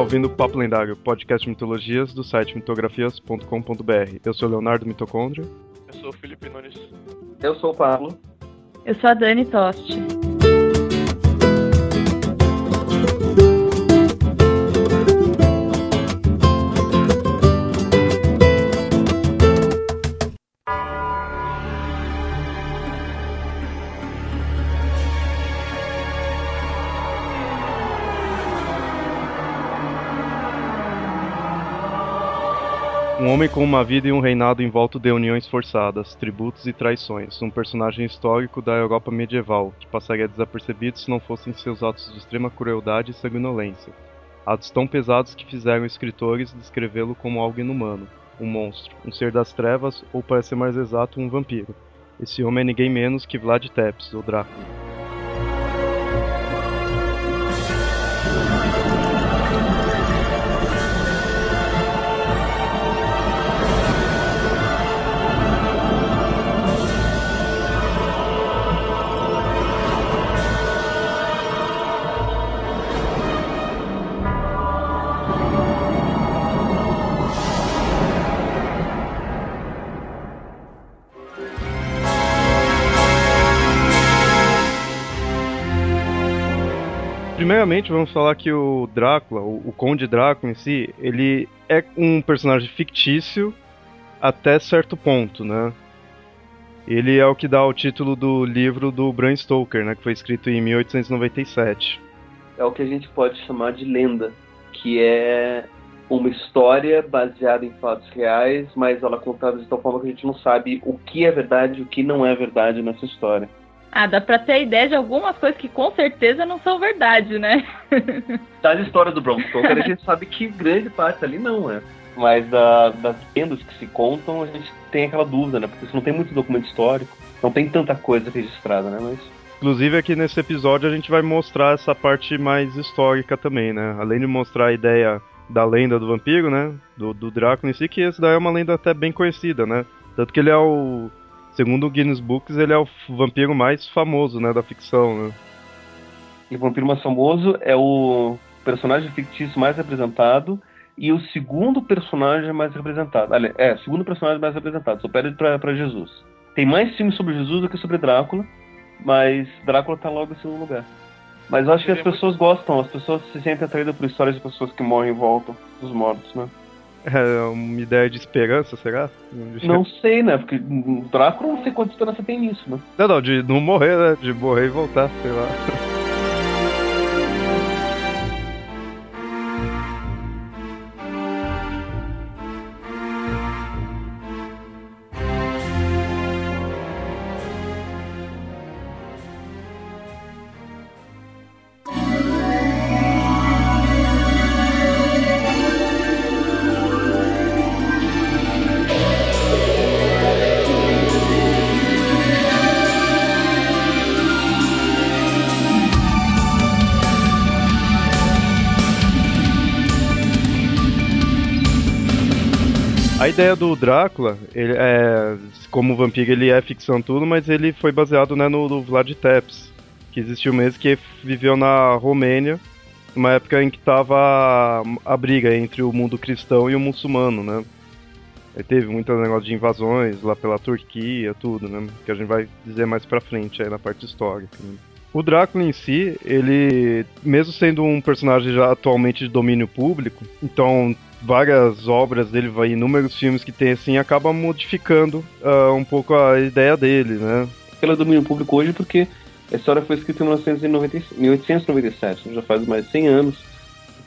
ouvindo o Papo Lendário, podcast de mitologias do site mitografias.com.br. Eu sou Leonardo Mitocôndria. Eu sou o Felipe Nunes. Eu sou o Pablo. Eu sou a Dani Tosti. Um homem com uma vida e um reinado envolto de uniões forçadas, tributos e traições. Um personagem histórico da Europa medieval, que passaria desapercebido se não fossem seus atos de extrema crueldade e sanguinolência. Atos tão pesados que fizeram escritores descrevê-lo como algo inumano, um monstro, um ser das trevas ou, para ser mais exato, um vampiro. Esse homem é ninguém menos que Vlad Tepes, ou Drácula. Primeiramente, vamos falar que o Drácula, o, o Conde Drácula em si, ele é um personagem fictício até certo ponto, né? Ele é o que dá o título do livro do Bram Stoker, né, que foi escrito em 1897. É o que a gente pode chamar de lenda, que é uma história baseada em fatos reais, mas ela contada de tal forma que a gente não sabe o que é verdade e o que não é verdade nessa história. Ah, dá pra ter ideia de algumas coisas que com certeza não são verdade, né? Das histórias do Bram Stoker, a gente sabe que grande parte ali não é. Mas da, das lendas que se contam, a gente tem aquela dúvida, né? Porque você não tem muito documento histórico, não tem tanta coisa registrada, né? Mas Inclusive aqui nesse episódio a gente vai mostrar essa parte mais histórica também, né? Além de mostrar a ideia da lenda do vampiro, né? Do, do Drácula em si, que esse daí é uma lenda até bem conhecida, né? Tanto que ele é o. Segundo o Guinness Books, ele é o vampiro mais famoso, né? Da ficção, né? E o vampiro mais famoso é o personagem fictício mais representado e o segundo personagem mais representado. Ali- É, o segundo personagem mais representado, só perde pra, pra Jesus. Tem mais filmes sobre Jesus do que sobre Drácula, mas Drácula tá logo em segundo lugar. Mas eu acho que as pessoas gostam, as pessoas se sentem atraídas por histórias de pessoas que morrem e voltam dos mortos, né? É uma ideia de esperança, será? Não sei, né? Porque hum, Drácula não sei quanta esperança tem nisso, né? Não, não, de não morrer, né? De morrer e voltar, sei lá. ideia do Drácula, ele é, como vampiro, ele é ficção tudo, mas ele foi baseado né, no, no Vlad Tepes, que existiu mesmo, que viveu na Romênia, numa época em que estava a, a briga entre o mundo cristão e o muçulmano, né? Teve muito negócio de invasões lá pela Turquia, tudo, né? Que a gente vai dizer mais pra frente aí na parte histórica. né? O Drácula em si, ele, mesmo sendo um personagem já atualmente de domínio público, então várias obras dele, vai inúmeros filmes que tem assim, acaba modificando ah, um pouco a ideia dele, né? Pelo domínio público hoje, porque a história foi escrita em 1990 1897, já faz mais de 100 anos.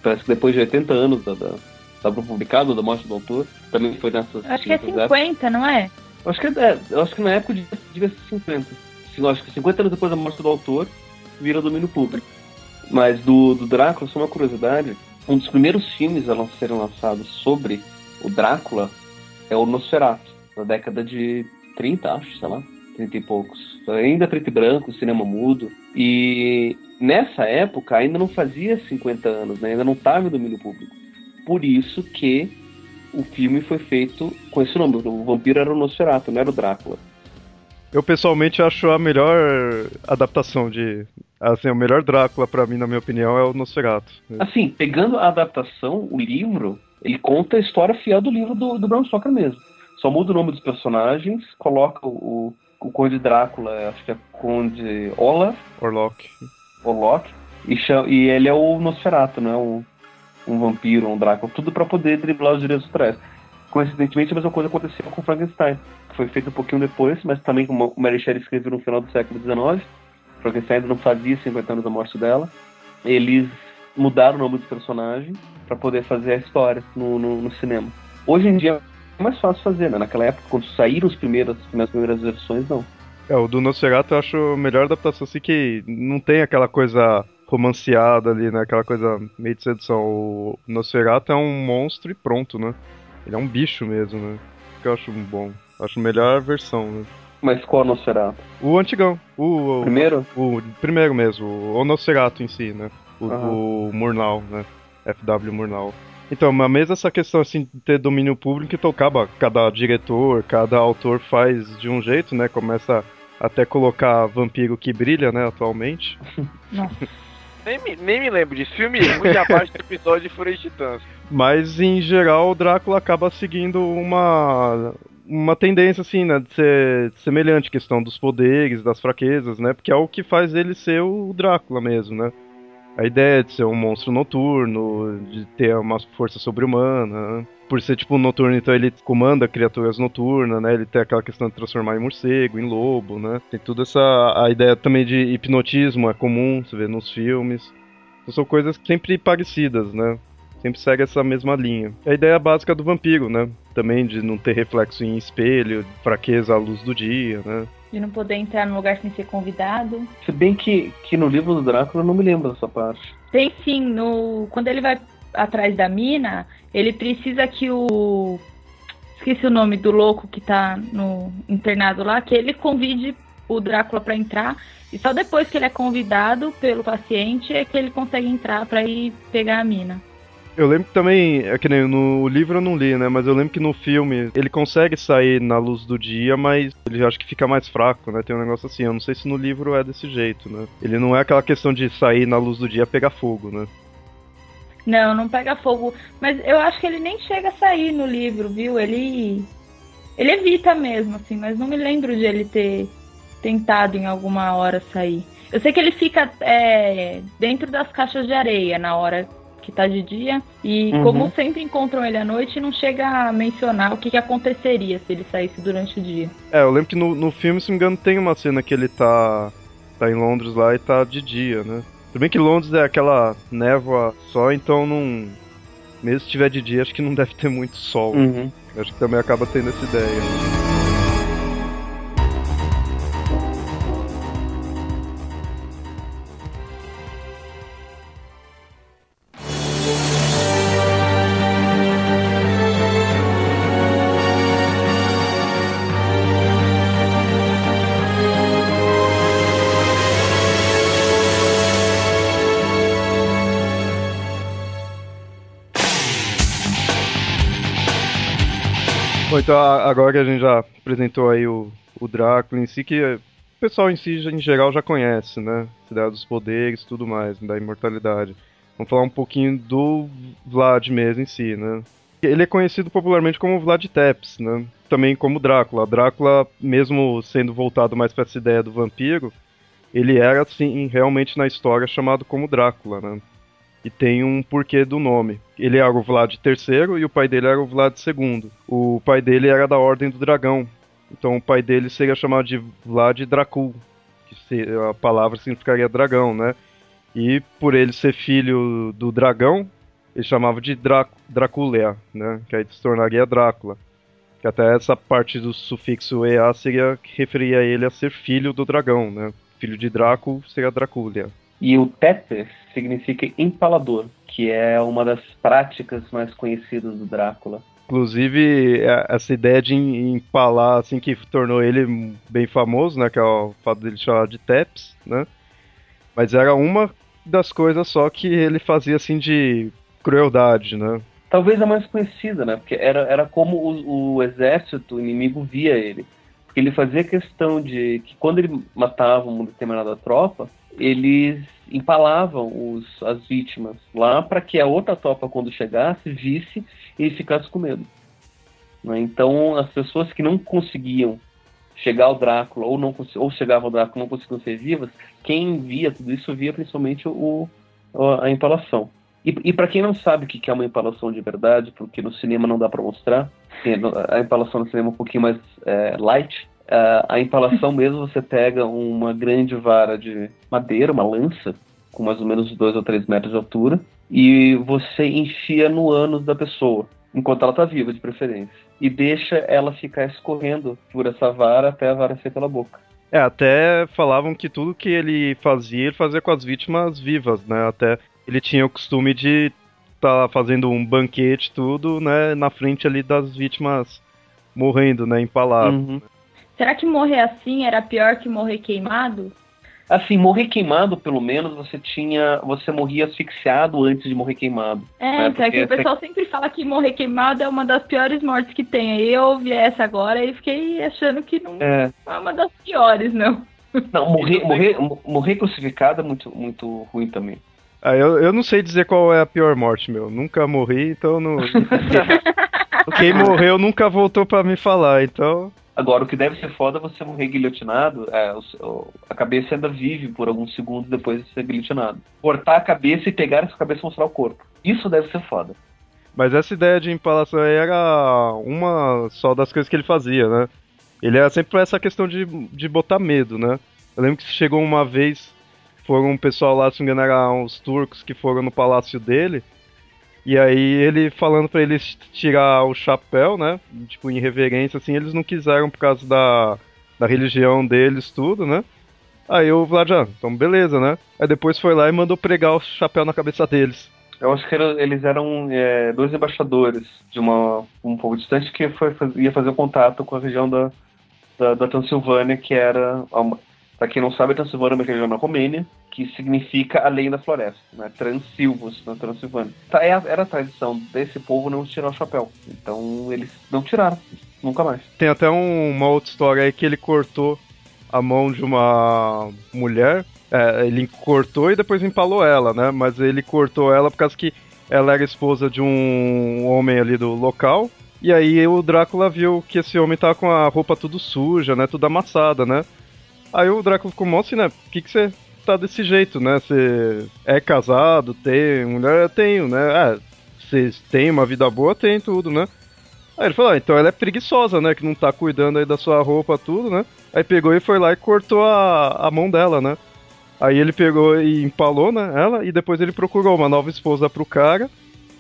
Parece que depois de 80 anos da, da, da obra publicada, da morte do autor, também foi nessas. Acho que é nessas épocas. 50, não é? Eu acho que, é, eu acho que na época devia, devia ser 50. Sim, Eu acho que 50 anos depois da morte do autor, vira domínio público. Mas do, do Drácula, só uma curiosidade: um dos primeiros filmes a serem lançados sobre o Drácula é o Nosferatu, na década de 30, acho, sei lá, 30 e poucos. Ainda preto e branco, cinema mudo. E nessa época ainda não fazia 50 anos, né? ainda não estava em domínio público. Por isso que o filme foi feito com esse nome. O vampiro era o Nosferatu, não era o Drácula. Eu pessoalmente acho a melhor adaptação de. Assim, o melhor Drácula para mim, na minha opinião, é o Nosferatu. Assim, pegando a adaptação, o livro, ele conta a história fiel do livro do, do Bram Stoker mesmo. Só muda o nome dos personagens, coloca o, o Conde Drácula, acho que é Conde Olaf. Orlok. Orlok. E, e ele é o Nosferatu, não é um, um vampiro, um Drácula. Tudo para poder driblar os direitos autorais. Coincidentemente, a mesma coisa aconteceu com Frankenstein, que foi feito um pouquinho depois, mas também como Mary Shelley escreveu no final do século XIX. Frankenstein ainda não fazia 50 anos da morte dela. Eles mudaram o nome do personagem para poder fazer a história no, no, no, cinema. Hoje em dia é mais fácil fazer, né? Naquela época, quando saíram os primeiros, as primeiras versões, não. É, o do Nosferatu eu acho a melhor adaptação, assim, que não tem aquela coisa romanceada ali, né? Aquela coisa meio de sedução. O Nosferatu é um monstro e pronto, né? Ele é um bicho mesmo, né? Que eu acho bom. Acho a melhor versão, né? Mas qual Nosferatu? O antigão. O, o primeiro? O, o, primeiro mesmo. O Nosferatu em si, né? O, uhum. o Murnau, né? FW Murnau. Então, mas mesmo essa questão assim de ter domínio público, então acaba, cada diretor, cada autor faz de um jeito, né? Começa até colocar vampiro que brilha, né, atualmente. Nossa. nem, me, nem me lembro disso. Filme muito abaixo do episódio de Fúria de Titãs. Mas em geral o Drácula acaba seguindo uma uma tendência assim, né, de ser semelhante questão dos poderes, das fraquezas, né? Porque é o que faz ele ser o Drácula mesmo, né? A ideia de ser um monstro noturno, de ter uma força sobre-humana, né? por ser tipo noturno, então ele comanda criaturas noturnas, né? Ele tem aquela questão de transformar em morcego, em lobo, né? Tem toda essa a ideia também de hipnotismo é comum, você vê nos filmes. Então, são coisas sempre parecidas, né? sempre segue essa mesma linha. É a ideia básica do vampiro, né? Também de não ter reflexo em espelho, fraqueza à luz do dia, né? De não poder entrar no lugar sem ser convidado. Se bem que, que no livro do Drácula eu não me lembro dessa parte. Tem sim, no quando ele vai atrás da mina, ele precisa que o esqueci o nome do louco que tá no internado lá, que ele convide o Drácula para entrar e só depois que ele é convidado pelo paciente é que ele consegue entrar para ir pegar a mina. Eu lembro que também, é que nem no livro eu não li, né? Mas eu lembro que no filme ele consegue sair na luz do dia, mas ele acho que fica mais fraco, né? Tem um negócio assim. Eu não sei se no livro é desse jeito, né? Ele não é aquela questão de sair na luz do dia pegar fogo, né? Não, não pega fogo. Mas eu acho que ele nem chega a sair no livro, viu? Ele. Ele evita mesmo, assim, mas não me lembro de ele ter tentado em alguma hora sair. Eu sei que ele fica é, dentro das caixas de areia na hora que tá de dia. E uhum. como sempre encontram ele à noite, não chega a mencionar o que, que aconteceria se ele saísse durante o dia. É, eu lembro que no, no filme, se não me engano, tem uma cena que ele tá, tá em Londres lá e tá de dia, né? Tudo bem que Londres é aquela névoa só, então não. Mesmo se tiver de dia, acho que não deve ter muito sol. Uhum. Acho que também acaba tendo essa ideia. Então agora que a gente já apresentou aí o, o Drácula em si, que o pessoal em si, em geral, já conhece, né? Cidade dos poderes tudo mais, da imortalidade. Vamos falar um pouquinho do Vlad mesmo em si, né? Ele é conhecido popularmente como Vlad Tepes, né? Também como Drácula. Drácula, mesmo sendo voltado mais para essa ideia do vampiro, ele era, assim, realmente na história chamado como Drácula, né? E tem um porquê do nome. Ele era o Vlad III e o pai dele era o Vlad II. O pai dele era da Ordem do Dragão. Então o pai dele seria chamado de Vlad Dracul, que a palavra significaria dragão, né? E por ele ser filho do dragão, ele chamava de Dra Draculea, né? Que aí se tornaria Drácula. Que até essa parte do sufixo EA seria referia a ele a ser filho do dragão, né? Filho de Draco seria Draculea. E o Tepe significa empalador, que é uma das práticas mais conhecidas do Drácula. Inclusive, é, essa ideia de empalar, assim, que tornou ele bem famoso, né? Que é o fato dele chamar de Teps, né? Mas era uma das coisas só que ele fazia, assim, de crueldade, né? Talvez a mais conhecida, né? Porque era, era como o, o exército o inimigo via ele Ele fazia questão de que quando ele matava uma determinada tropa, eles empalavam os, as vítimas lá para que a outra tropa, quando chegasse, visse e ficasse com medo. Né? Então, as pessoas que não conseguiam chegar ao Drácula ou não ou chegavam ao Drácula não conseguiam ser vivas, quem via tudo isso via principalmente o, a empalação. E, e para quem não sabe o que é uma empalação de verdade, porque no cinema não dá para mostrar, a empalação no cinema é um pouquinho mais é, light, a empalação mesmo você pega uma grande vara de madeira, uma lança, com mais ou menos 2 ou 3 metros de altura, e você enfia no ânus da pessoa, enquanto ela está viva, de preferência, e deixa ela ficar escorrendo por essa vara até a vara sair pela boca. É, até falavam que tudo que ele fazia, ele fazia com as vítimas vivas, né? Até ele tinha o costume de estar tá fazendo um banquete, tudo, né? Na frente ali das vítimas morrendo, né? Empalado. Uhum. Será que morrer assim era pior que morrer queimado? Assim, morrer queimado, pelo menos, você tinha. Você morria asfixiado antes de morrer queimado. É, né? então é que o pessoal sempre fala que morrer queimado é uma das piores mortes que tem. Aí eu ouvi essa agora e fiquei achando que não é, é uma das piores, não. Não, morrer, morrer, morrer crucificado é muito, muito ruim também. Ah, eu, eu não sei dizer qual é a pior morte, meu. Nunca morri, então não. Quem morreu nunca voltou para me falar, então. Agora, o que deve ser foda é você morrer guilhotinado, é, o, a cabeça ainda vive por alguns segundos depois de ser guilhotinado. Cortar a cabeça e pegar essa cabeça e mostrar o corpo. Isso deve ser foda. Mas essa ideia de empalação aí era uma só das coisas que ele fazia, né? Ele era sempre essa questão de, de botar medo, né? Eu lembro que chegou uma vez, foram um pessoal lá, se não me engano, eram os turcos que foram no palácio dele, e aí ele falando para eles tirar o chapéu, né? Tipo, em reverência, assim, eles não quiseram por causa da, da religião deles, tudo, né? Aí o Vlad, ah, então beleza, né? Aí depois foi lá e mandou pregar o chapéu na cabeça deles. Eu acho que eles eram é, dois embaixadores de uma, um pouco distante que foi, ia fazer contato com a região da, da, da Transilvânia, que era para quem não sabe, Transilvânia é uma região na Romênia, que significa além da floresta, né? Transilvos, na Transilvânia. Tá, é era a tradição desse povo não tirar o chapéu. Então eles não tiraram, nunca mais. Tem até um, uma outra história aí que ele cortou a mão de uma mulher. É, ele cortou e depois empalou ela, né? Mas ele cortou ela por causa que ela era esposa de um homem ali do local. E aí o Drácula viu que esse homem tava com a roupa tudo suja, né? Tudo amassada, né? Aí o Drácula ficou mal assim, né? Por que, que você tá desse jeito, né? Você é casado, tem mulher? Tenho, né? Ah, vocês têm uma vida boa? Tem tudo, né? Aí ele falou, ah, então ela é preguiçosa, né? Que não tá cuidando aí da sua roupa, tudo, né? Aí pegou e foi lá e cortou a, a mão dela, né? Aí ele pegou e empalou, né? Ela, e depois ele procurou uma nova esposa pro cara.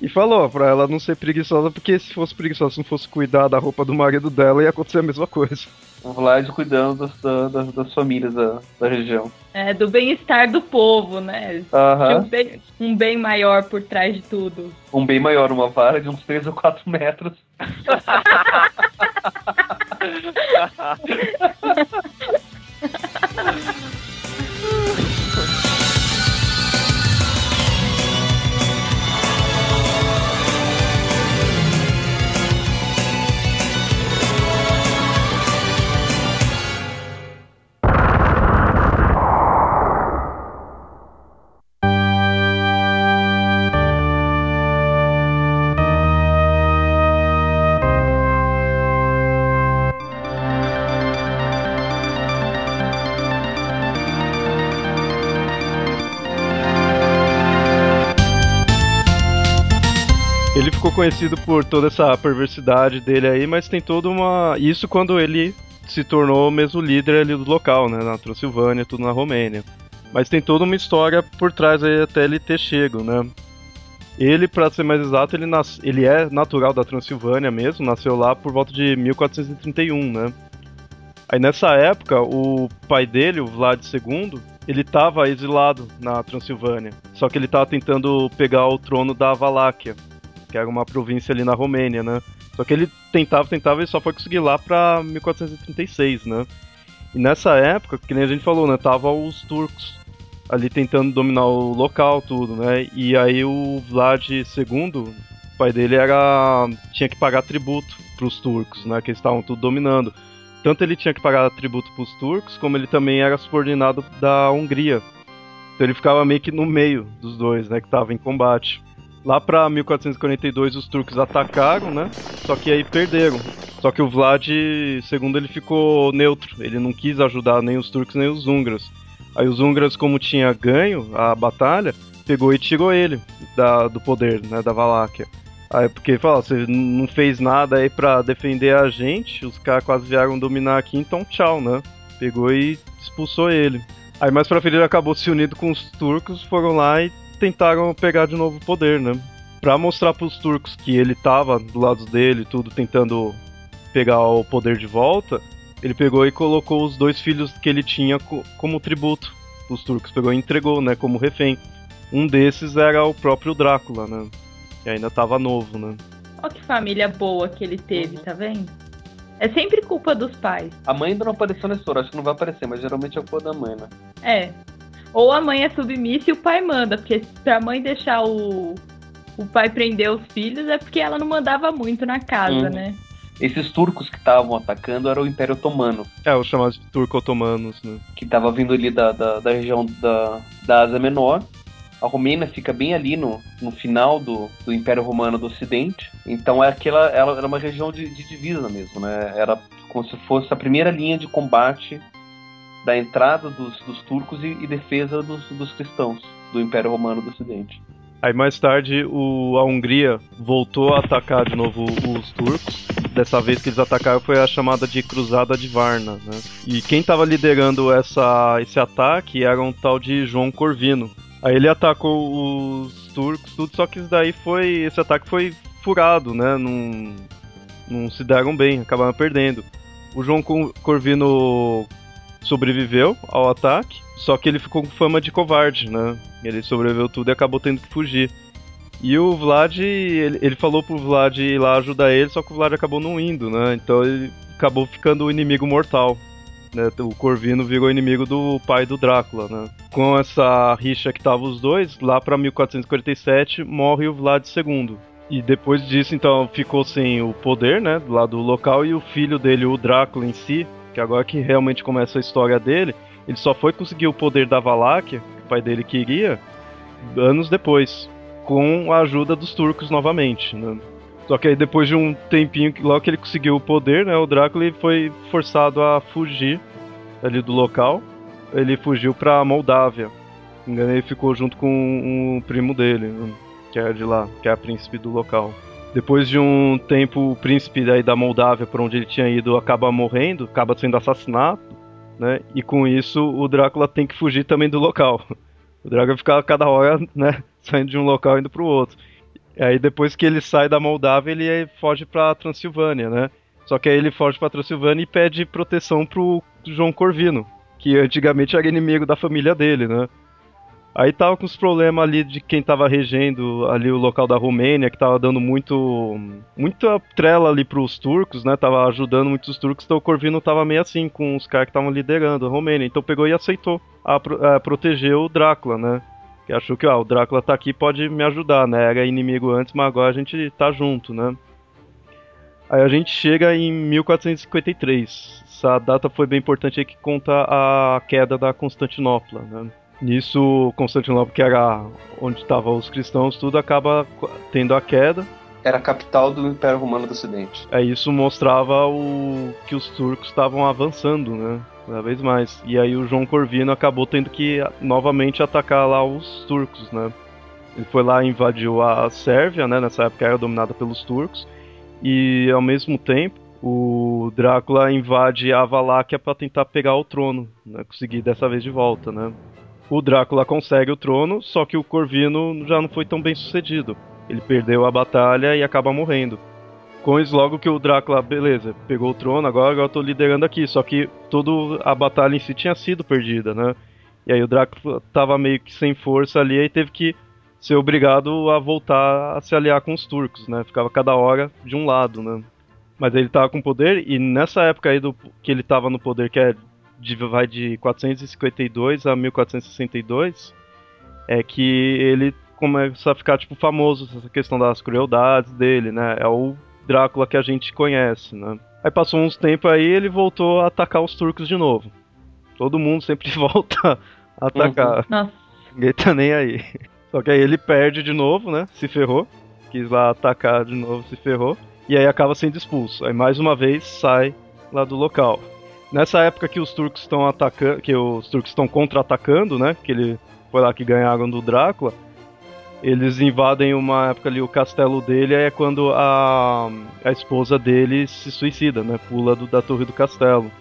E falou pra ela não ser preguiçosa, porque se fosse preguiçosa, se não fosse cuidar da roupa do marido dela, ia acontecer a mesma coisa. O Vlad cuidando das, das, das famílias da, da, região. É, do bem-estar do povo, né? Uhum. Um, bem, um bem maior por trás de tudo. Um bem maior, uma vara de uns 3 ou 4 metros. conhecido por toda essa perversidade dele aí, mas tem toda uma. Isso quando ele se tornou mesmo líder ali do local, né? Na Transilvânia, tudo na Romênia. Mas tem toda uma história por trás aí até ele ter chego, né? Ele, para ser mais exato, ele, nas... ele é natural da Transilvânia mesmo, nasceu lá por volta de 1431, né? Aí nessa época, o pai dele, o Vlad II, ele estava exilado na Transilvânia. Só que ele estava tentando pegar o trono da Valáquia, que era uma província ali na Romênia, né? Só que ele tentava, tentava e só foi conseguir lá pra 1436, né? E nessa época, que nem a gente falou, né? Tava os turcos ali tentando dominar o local, tudo, né? E aí o Vlad II, pai dele era tinha que pagar tributo para os turcos, né? Que eles estavam tudo dominando. tanto ele tinha que pagar tributo para os turcos, como ele também era subordinado da Hungria. Então ele ficava meio que no meio dos dois, né, que estavam em combate. Lá para 1442 os turcos atacaram, né? Só que aí perderam. Só que o Vlad, segundo ele, ficou neutro. Ele não quis ajudar nem os turcos nem os húngaros. Aí os húngaros, como tinha ganho a batalha, pegou e tirou ele da, do poder, né, da Valáquia. Aí porque fala, você não fez nada aí pra defender a gente, os caras quase vieram dominar aqui, então tchau, né? Pegou e expulsou ele. Aí mais pra frente ele acabou se unindo com os turcos, foram lá e tentaram pegar de novo o poder, né? Pra mostrar pros turcos que ele tava do lado dele, tudo tentando pegar o poder de volta, ele pegou e colocou os dois filhos que ele tinha como tributo. Os turcos pegou e entregou, né, como refém. Um desses era o próprio Drácula, né? Que ainda tava novo, né? Olha que família boa que ele teve, tá vendo? É sempre culpa dos pais. A mãe ainda não apareceu nessa história, acho que não vai aparecer, mas geralmente é culpa da mãe, né? É. Ou a mãe é submissa e o pai manda, porque pra mãe deixar o, o pai prender os filhos é porque ela não mandava muito na casa, uhum. né? Esses turcos que estavam atacando era o Império Otomano. É, os chamados de turco-otomanos, né? Que tava vindo ali da, da, da região da, da Ásia Menor. A Romênia fica bem ali no, no final do, do Império Romano do Ocidente. Então é aquela, ela era uma região de, de divisa mesmo, né? Era como se fosse a primeira linha de combate da entrada dos, dos turcos e, e defesa dos, dos, cristãos do Império Romano do Ocidente. Aí mais tarde o, a Hungria voltou a atacar de novo os turcos. Dessa vez que eles atacaram foi a chamada de Cruzada de Varna. Né? E quem estava liderando essa, esse ataque era um tal de João Corvino. Aí ele atacou os turcos, tudo, só que isso daí foi. Esse ataque foi furado, né? Não, não se deram bem, acabaram perdendo. O João Corvino sobreviveu ao ataque, só que ele ficou com fama de covarde, né? Ele sobreviveu tudo e acabou tendo que fugir. E o Vlad, ele, ele falou pro Vlad ir lá ajudar ele, só que o Vlad acabou não indo, né? Então ele acabou ficando o inimigo mortal. Né? O Corvino virou inimigo do pai do Drácula, né? Com essa rixa que tava os dois, lá para 1447 morre o Vlad II. E depois disso, então, ficou sem o poder, né, do lado local, e o filho dele, o Drácula em si, que agora que realmente começa a história dele, ele só foi conseguir o poder da Valáquia, que o pai dele queria, anos depois, com a ajuda dos turcos novamente, né? Só que aí depois de um tempinho, logo que ele conseguiu o poder, né, o Drácula foi forçado a fugir ali do local. Ele fugiu para Moldávia. Ele ficou junto com um primo dele, que é de lá, que é a príncipe do local. Depois de um tempo, o príncipe daí da Moldávia, para onde ele tinha ido, acaba morrendo, acaba sendo assassinado, né? E com isso, o Drácula tem que fugir também do local. O Drácula fica cada hora, né, saindo de um local e indo pro outro. E aí depois que ele sai da Moldávia, ele foge pra Transilvânia, né? Só que aí ele foge pra Transilvânia e pede proteção pro João Corvino, que antigamente era inimigo da família dele, né? Aí tava com os problemas ali de quem tava regendo ali o local da Romênia, que tava dando muito muita trela ali pros turcos, né? Tava ajudando muitos turcos, então o Corvino tava meio assim com os caras que estavam liderando a Romênia. Então pegou e aceitou a, a proteger o Drácula, né? Que achou que, ó, o Drácula tá aqui, pode me ajudar, né? Era inimigo antes, mas agora a gente tá junto, né? Aí a gente chega em 1453. Essa data foi bem importante aí que conta a queda da Constantinopla, né? Nisso, Constantinopla, que era onde estavam os cristãos, tudo acaba tendo a queda. Era a capital do Império Romano do Ocidente. É, isso mostrava o que os turcos estavam avançando, né? Cada vez mais. E aí o João Corvino acabou tendo que novamente atacar lá os turcos, né? Ele foi lá e invadiu a Sérvia, né? Nessa época era dominada pelos turcos. E ao mesmo tempo, o Drácula invade a Valáquia para tentar pegar o trono, né? Conseguir dessa vez de volta, né? O Drácula consegue o trono, só que o Corvino já não foi tão bem sucedido. Ele perdeu a batalha e acaba morrendo. Com isso, logo que o Drácula, beleza, pegou o trono, agora, agora eu tô liderando aqui. Só que toda a batalha em si tinha sido perdida, né? E aí o Drácula tava meio que sem força ali e teve que ser obrigado a voltar a se aliar com os turcos, né? Ficava cada hora de um lado, né? Mas ele tava com poder e nessa época aí do, que ele tava no poder, que é de, vai de 452 a 1462, é que ele começa a ficar tipo famoso essa questão das crueldades dele, né? É o Drácula que a gente conhece, né? Aí passou uns tempos aí ele voltou a atacar os turcos de novo. Todo mundo sempre volta a atacar. Uhum. Nossa. Ninguém tá nem aí. Só que aí ele perde de novo, né? Se ferrou. Quis lá atacar de novo, se ferrou. E aí acaba sendo expulso. Aí mais uma vez sai lá do local. Nessa época que os turcos estão atacando, que os turcos estão contra-atacando, né? Que ele foi lá que ganharam do Drácula. Eles invadem uma época ali o castelo dele, é quando a, a esposa dele se suicida, né? Pula do, da torre do castelo.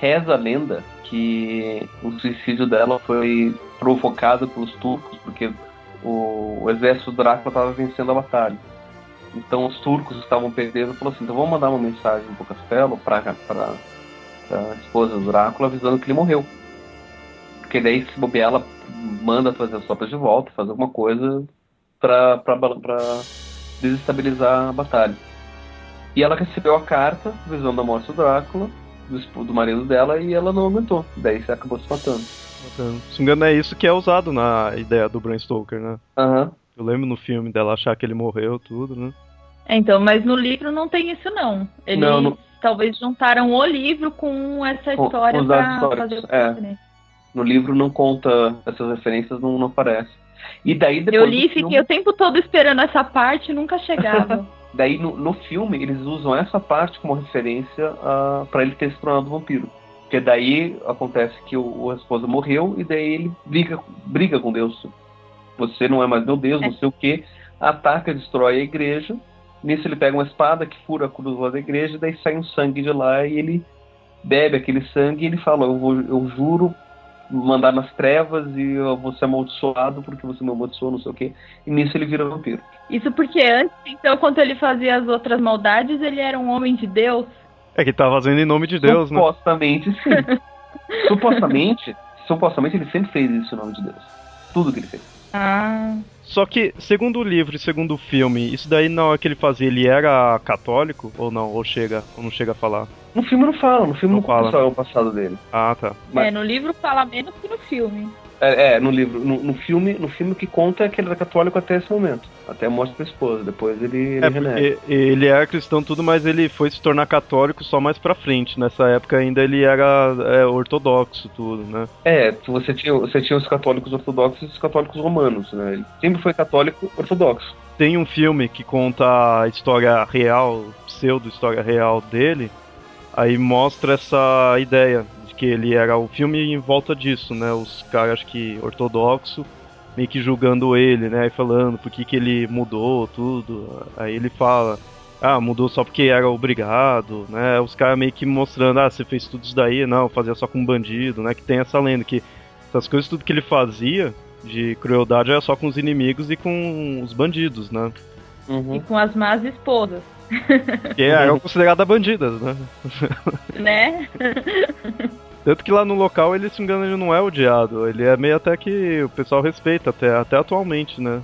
Reza a lenda que o suicídio dela foi provocado pelos turcos, porque o, o exército do Drácula estava vencendo a batalha. Então os turcos estavam perdendo, falou assim, então vamos mandar uma mensagem pro castelo para a esposa do Drácula avisando que ele morreu. Porque daí se bobear ela manda trazer as tropas de volta, fazer alguma coisa para desestabilizar a batalha. E ela recebeu a carta, visão da morte do Drácula, do, do marido dela, e ela não aguentou. Daí você acabou se matando. Se não me engano, é isso que é usado na ideia do Bram Stoker, né? Aham. Uhum. Eu lembro no filme dela achar que ele morreu, tudo, né? É, então, mas no livro não tem isso, não. Não, não... talvez juntaram o livro com essa história para fazer o é. No livro não conta essas referências, não, não aparece. E daí depois Eu li e fiquei filme... o tempo todo esperando essa parte e nunca chegava. daí no, no filme eles usam essa parte como referência uh, para ele ter se tornado vampiro. Porque daí acontece que o, o esposa morreu e daí ele briga, briga com Deus você não é mais meu Deus, não sei o que, ataca, destrói a igreja. Nisso ele pega uma espada que fura a cruz da igreja, daí sai um sangue de lá e ele bebe aquele sangue e ele fala: Eu, vou, eu juro mandar nas trevas e eu vou ser amaldiçoado porque você me amaldiçoou, não sei o que. E nisso ele vira vampiro. Isso porque antes, então, quando ele fazia as outras maldades, ele era um homem de Deus? É que tá fazendo em nome de Deus, supostamente, né? Supostamente, sim. supostamente, supostamente ele sempre fez isso em nome de Deus. Tudo que ele fez. Ah. Só que, segundo o livro e segundo o filme, isso daí na hora que ele fazia, ele era católico ou não? Ou chega, ou não chega a falar? No filme não fala, no filme não, não fala só o passado dele. Ah, tá. Mas... É, no livro fala menos que no filme. É, é, no livro. No, no, filme, no filme que conta é que ele era católico até esse momento. Até a morte da esposa. Depois ele, ele é renega. Ele era cristão tudo, mas ele foi se tornar católico só mais pra frente. Nessa época ainda ele era é, ortodoxo tudo, né? É, você tinha, você tinha os católicos ortodoxos e os católicos romanos, né? Ele sempre foi católico ortodoxo. Tem um filme que conta a história real, pseudo-história real dele, aí mostra essa ideia que ele era o filme em volta disso, né? Os caras que ortodoxo meio que julgando ele, né? E falando por que, que ele mudou tudo. Aí ele fala, ah, mudou só porque era obrigado, né? Os caras meio que mostrando, ah, você fez tudo isso daí, não, fazia só com bandido, né? Que tem essa lenda que essas coisas tudo que ele fazia de crueldade era só com os inimigos e com os bandidos, né? Uhum. E com as más esposas. Que eram consideradas bandidas, né? Né? Tanto que lá no local ele, se engana, ele não é odiado. Ele é meio até que o pessoal respeita, até, até atualmente, né?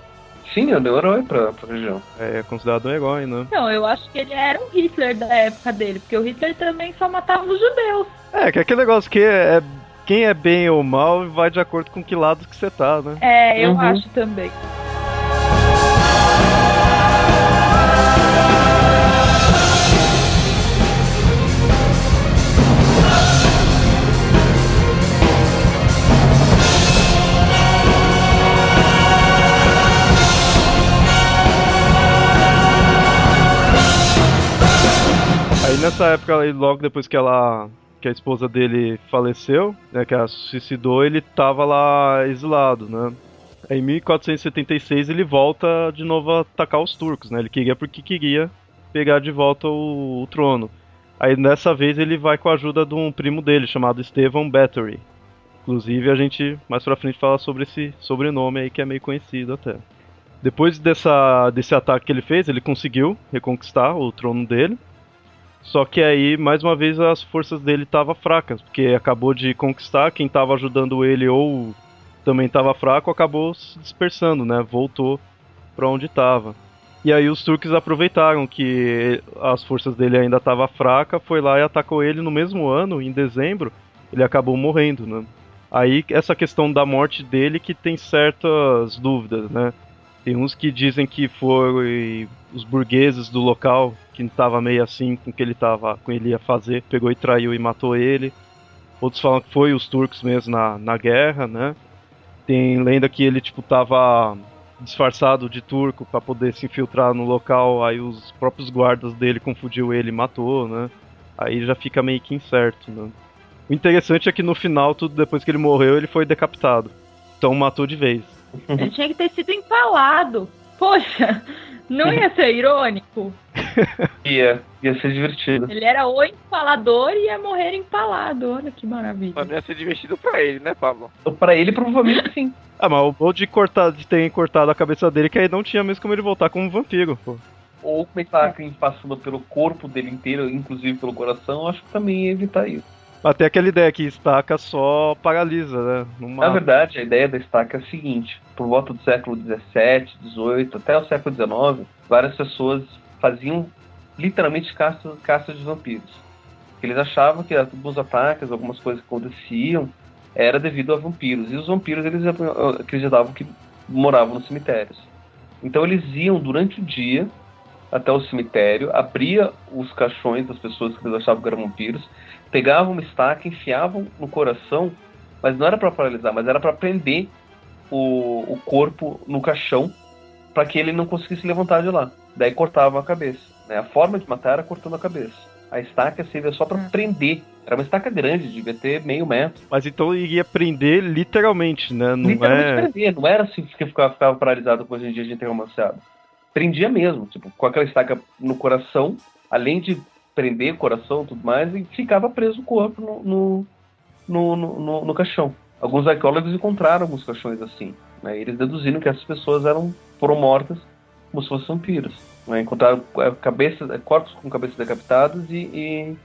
Sim, ele é um herói pra, pra região. É, é considerado um herói, né? Não, eu acho que ele era o Hitler da época dele, porque o Hitler também só matava os judeus. É, que é aquele negócio que é, quem é bem ou mal vai de acordo com que lado que você tá, né? É, eu uhum. acho também. Aí nessa época, logo depois que ela que a esposa dele faleceu, né, que ela suicidou, ele tava lá exilado, né? Em 1476 ele volta de novo a atacar os turcos, né? Ele queria porque queria pegar de volta o, o trono. Aí dessa vez ele vai com a ajuda de um primo dele chamado Stephen Battery. Inclusive a gente mais pra frente fala sobre esse sobrenome aí que é meio conhecido até. Depois dessa, desse ataque que ele fez, ele conseguiu reconquistar o trono dele. Só que aí, mais uma vez, as forças dele estavam fracas, porque acabou de conquistar, quem estava ajudando ele ou também estava fraco, acabou se dispersando, né? Voltou para onde estava. E aí os turcos aproveitaram que as forças dele ainda estavam fracas, foi lá e atacou ele no mesmo ano, em dezembro, ele acabou morrendo, né? Aí essa questão da morte dele que tem certas dúvidas, né? Tem uns que dizem que foi os burgueses do local que não tava meio assim com o que ele tava, com ele ia fazer, pegou e traiu e matou ele. Outros falam que foi os turcos mesmo na, na guerra, né? Tem lenda que ele tipo tava disfarçado de turco para poder se infiltrar no local, aí os próprios guardas dele confundiu ele e matou, né? Aí já fica meio que incerto, né? O interessante é que no final, tudo depois que ele morreu, ele foi decapitado. Então matou de vez. Ele tinha que ter sido empalado. Poxa, não ia ser irônico? ia, ia ser divertido. Ele era o empalador e ia morrer empalado. Olha que maravilha. Mas não ia ser divertido pra ele, né, Pablo? Pra ele, provavelmente sim. Ah, mas o bom de, cortar, de terem cortado a cabeça dele que aí não tinha mesmo como ele voltar como vampiro, pô. Ou começar passando pelo corpo dele inteiro, inclusive pelo coração, acho que também ia evitar isso. Até aquela ideia que estaca só paralisa, né? Na verdade, a ideia da estaca é a seguinte: por volta do século XVII, XVIII, até o século XIX, várias pessoas faziam literalmente caças, caças de vampiros. Eles achavam que alguns ataques, algumas coisas que aconteciam, era devido a vampiros. E os vampiros eles acreditavam que moravam nos cemitérios. Então eles iam durante o dia até o cemitério, abria os caixões das pessoas que eles achavam que eram vampiros, pegavam uma estaca, enfiavam no coração, mas não era para paralisar, mas era para prender o, o corpo no caixão para que ele não conseguisse levantar de lá. Daí cortavam a cabeça. Né? A forma de matar era cortando a cabeça. A estaca servia só para hum. prender. Era uma estaca grande, devia ter meio metro. Mas então iria prender literalmente, né? Não literalmente é... prender, não era assim que ficava, ficava paralisado depois de um dia de ter romanceado. Prendia mesmo, tipo, com aquela estaca no coração, além de prender o coração e tudo mais, e ficava preso o corpo no, no, no, no, no caixão. Alguns arqueólogos encontraram alguns caixões assim. Né? Eles deduziram que essas pessoas eram, foram mortas como se fossem vampiros. Né? Encontraram é, cabeças, é, corpos com cabeças decapitadas e, e,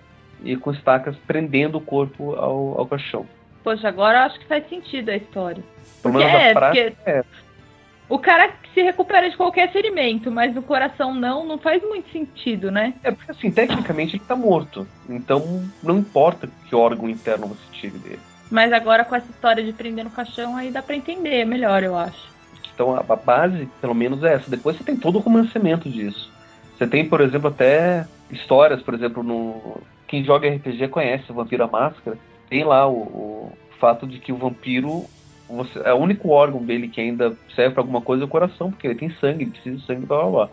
e, com estacas prendendo o corpo ao, ao caixão. Poxa, agora acho que faz sentido a história. Porque é, porque é. O cara se recupera de qualquer ferimento, mas o coração não, não faz muito sentido, né? É porque assim, tecnicamente ele tá morto. Então não importa que órgão interno você tire dele. Mas agora com essa história de prender no caixão aí dá pra entender melhor, eu acho. Então a, base, pelo menos, é essa. Depois você tem todo o romancamento disso. Você tem, por exemplo, até histórias, por exemplo, no. Quem joga RPG conhece o Vampiro a Máscara. Tem lá o, o fato de que o vampiro. Você, é o único órgão dele que ainda serve para alguma coisa é o coração, porque ele tem sangue, ele precisa de sangue, blá blá blá.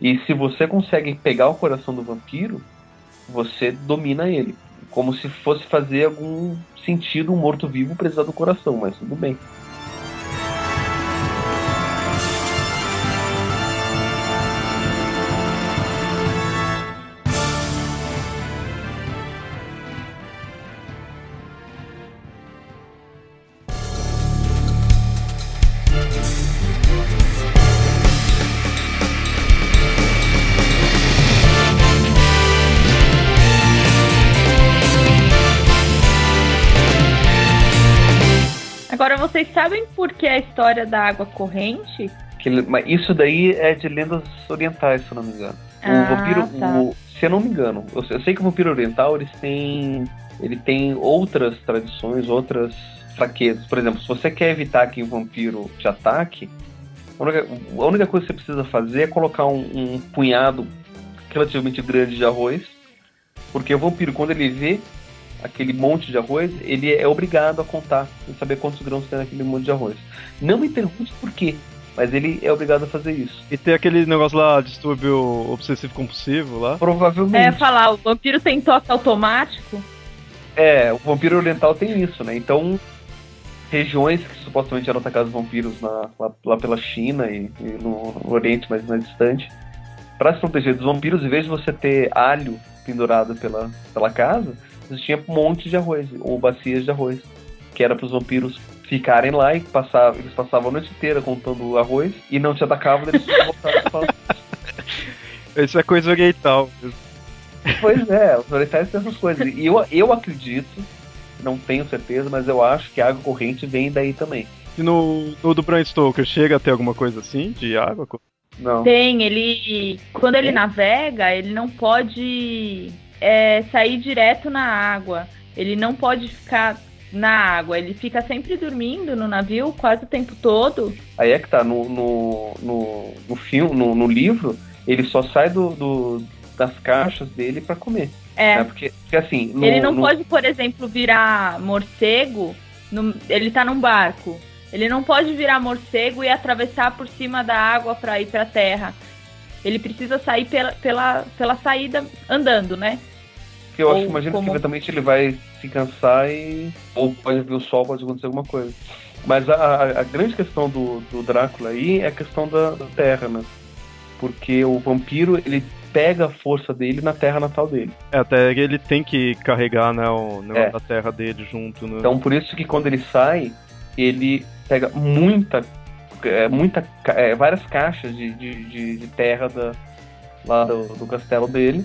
E se você consegue pegar o coração do vampiro, você domina ele. Como se fosse fazer algum sentido um morto-vivo precisar do coração, mas tudo bem. Sabem por que a história da água corrente? Que, mas isso daí é de lendas orientais, se eu não me engano. O ah, vampiro, tá. o, se eu não me engano, eu, eu, sei que o vampiro oriental eles têm, ele tem outras tradições, outras fraquezas. Por exemplo, se você quer evitar que o vampiro te ataque, a única, a única coisa que você precisa fazer é colocar um, um punhado relativamente grande de arroz, porque o vampiro quando ele vê aquele monte de arroz, ele é obrigado a contar e saber quantos grãos tem naquele monte de arroz. Não me pergunte por quê, mas ele é obrigado a fazer isso. E tem aquele negócio lá, distúrbio obsessivo compulsivo lá? Provavelmente. É, falar, o vampiro tem toque automático? É, o vampiro oriental tem isso, né? Então, regiões que supostamente eram atacadas vampiros na, lá, lá, pela China e, e no, no, Oriente mais, mais distante, para se proteger dos vampiros, em vez de você ter alho pendurado pela, pela casa, existia um monte de arroz, ou bacias de arroz, que era para os vampiros ficarem lá e passar, eles passavam a noite inteira contando arroz e não te atacavam, eles voltavam Isso é coisa oriental. Pois é, os orientais têm essas coisas. E eu, eu acredito, não tenho certeza, mas eu acho que a água corrente vem daí também. E no, no do Bram Stoker, chega a ter alguma coisa assim de água? Não. Tem, ele. Quando ele navega, ele não pode é, sair direto na água. Ele não pode ficar na água? Ele fica sempre dormindo no navio, quase o tempo todo? Aí é que tá, no, no, no, no filme, no, no livro, ele só sai do, do das caixas dele para comer. É. Né? Porque, porque assim. No, ele não no- pode, por exemplo, virar morcego. no- ele tá num barco. Ele não pode virar morcego e atravessar por cima da água para ir pra terra. Ele precisa sair pela, pela, pela saída andando, né? Porque eu acho ou que imagino como- que eventualmente ele vai se cansar e. Ou pode ver o sol, pode acontecer alguma coisa. Mas a, a- a grande questão do, do Drácula aí é a questão da, da terra, né? Porque o vampiro, ele pega a força dele na terra natal dele. É, até ele tem que carregar, né, o negócio É. da terra dele junto, né? Então por isso que quando ele sai, ele pega muita. é, muita é, várias caixas de, de, de- de terra da, lá do, do castelo dele.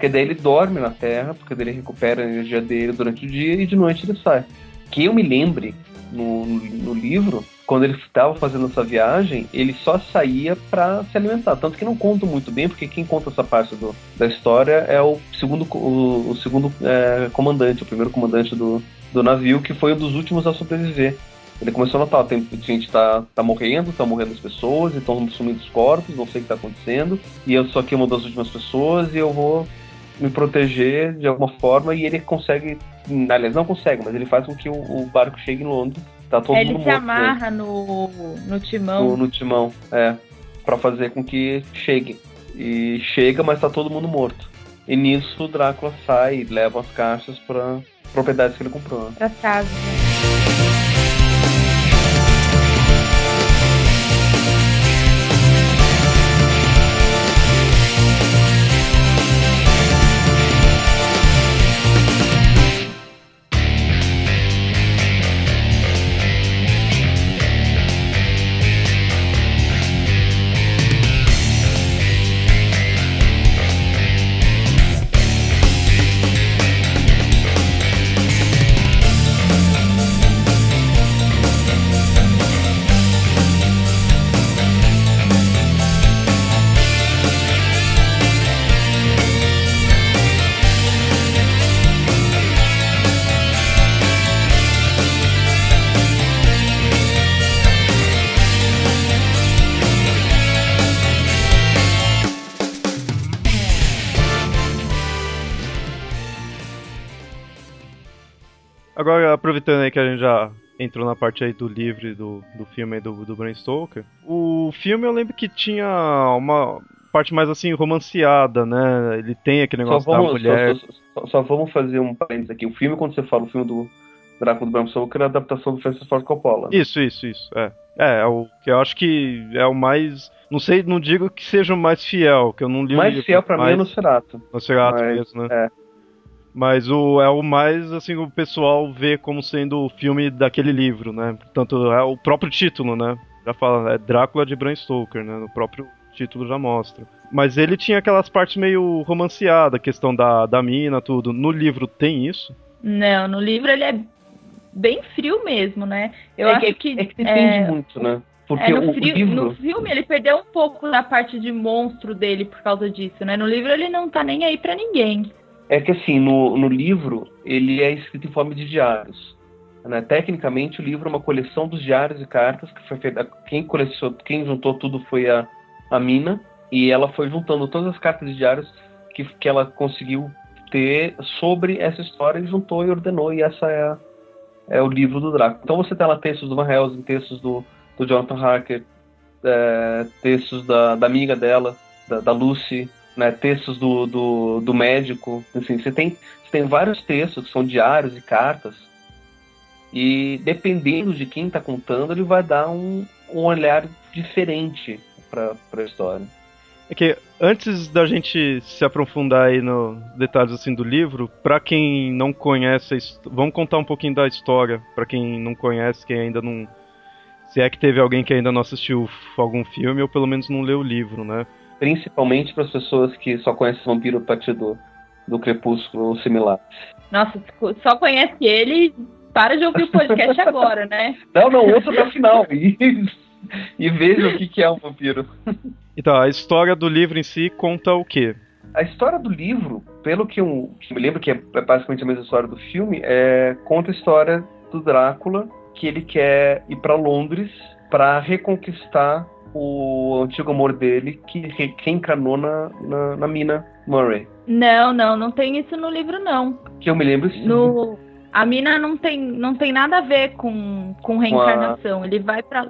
Porque daí ele dorme na terra, porque daí ele recupera a energia dele durante o dia e de noite ele sai. Que eu me lembre, no, no, livro, quando ele estava fazendo essa viagem, ele só saía para se alimentar. Tanto que não conto muito bem, porque quem conta essa parte do, da história é o segundo, o, o segundo é, comandante, o primeiro comandante do, do navio, que foi um dos últimos a sobreviver. Ele começou a notar, tem gente tá, tá morrendo, tá morrendo as pessoas, estão sumindo os corpos, não sei o que tá acontecendo, e eu sou aqui uma das últimas pessoas e eu vou me proteger de alguma forma, e ele consegue, aliás, não consegue, mas ele faz com que o, o barco chegue em Londres, tá todo Aí ele mundo se né, amarra no, no timão. no, no timão, é, para fazer com que chegue. E chega, mas tá todo mundo morto. E nisso o Drácula sai e leva as caixas para propriedades que ele comprou. né? Pra casa. Aproveitando aí que a gente já entrou na parte aí do livro e do, do filme aí do, do Bram Stoker, o filme eu lembro que tinha uma parte mais assim, romanceada, né? Ele tem aquele Só negócio da vamos, mulher. só, só- só vamos fazer um parênteses aqui. O filme, quando você fala o filme do Drácula do Bram Stoker, é a adaptação do Francis Ford Coppola. Isso, isso, isso. É. É, é o que eu acho que é o mais. Não sei, não digo que seja o mais fiel, que eu não li O o mais livro, fiel pra mim é mas- Nosferatu. Nosferatu mas- mesmo, né? é. Mas o, é o mais, assim, o pessoal vê como sendo o filme daquele livro, né? Tanto é o próprio título, né? Já fala, é Drácula de Bram Stoker, né? No próprio título já mostra. Mas ele tinha aquelas partes meio romanceadas, a questão da, da mina, tudo. No livro tem isso? Não, no livro ele é bem frio mesmo, né? Eu é, acho que, que. é que depende é, muito, né? Porque é, no, o, o frio- livro. no filme ele perdeu um pouco da parte de monstro dele por causa disso, né? No livro ele não tá nem aí pra ninguém. É que assim, no, no livro, ele é escrito em forma de diários. Né? Tecnicamente, o livro é uma coleção dos diários e cartas que foi feita. Quem quem juntou tudo foi a, a Mina, e ela foi juntando todas as cartas de diários que, que ela conseguiu ter sobre essa história e juntou e ordenou, e essa é, a- é o livro do Drácula. Então você tem lá textos do Van Helsing, textos do, do Jonathan Harker, é, textos da, da amiga dela, da, da Lucy, né, textos do, do, do médico, enfim, você tem, você tem vários textos que são diários e cartas, e dependendo de quem está contando, ele vai dar um, um olhar diferente para a história. É que antes da gente se aprofundar aí nos detalhes assim do livro, pra quem não conhece, vamos contar um pouquinho da história, pra quem não conhece, quem ainda não se é que teve alguém que ainda não assistiu algum filme ou pelo menos não leu o livro, né? Principalmente para as pessoas que só conhecem vampiro a partir do, do crepúsculo ou similar. Nossa, só conhece ele, para de ouvir o podcast agora, né? Não, não, ouça até o final e, e veja o que, que é um vampiro. Então, a história do livro em si conta o quê? A história do livro, pelo que eu, que eu me lembro, que é basicamente a mesma história do filme, é, conta a história do Drácula, que ele quer ir para Londres para reconquistar o antigo amor dele, que re reencarnou na, na, na, mina Murray. Não, não, não tem isso no livro, não. Que eu me lembro sim. No, a mina não tem, não tem nada a ver com, com reencarnação. A... Ele vai para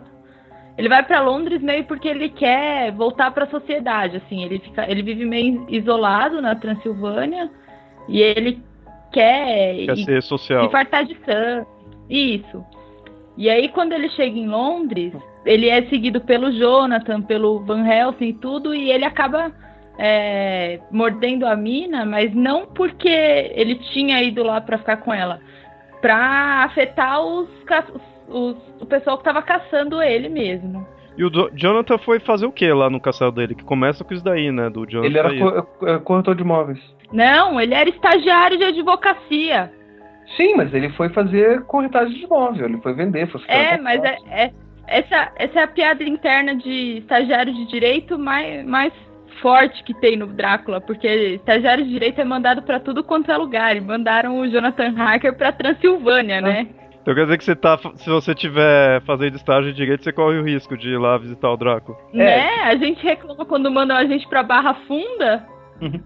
ele vai para Londres meio porque ele quer voltar para a sociedade, assim, ele fica, ele vive meio isolado na Transilvânia e ele quer, quer ser social. Infartar de sangue. Isso. E aí quando ele chega em Londres, ele é seguido pelo Jonathan, pelo Van Helsing e tudo, e ele acaba é, mordendo a mina, mas não porque ele tinha ido lá para ficar com ela, para afetar os, os, o pessoal que tava caçando ele mesmo. E o Jonathan foi fazer o que lá no castelo dele? Que começa com isso daí, né? Do Jonathan ele era co é, corretor de imóveis. Não, ele era estagiário de advocacia. Sim, mas ele foi fazer corretagem de imóvel, ele foi vender, foi É, mas é, é, essa, essa é a piada interna de estagiário de direito mais, mais forte que tem no Drácula, porque estagiário de direito é mandado para tudo quanto é lugar. E mandaram o Jonathan Harker para Transilvânia, ah. né? Então quer dizer que você tá. Se você tiver fazendo estágio de direito, você corre o risco de ir lá visitar o Draco. Né? É. A gente reclama quando mandam a gente pra Barra Funda. Uhum.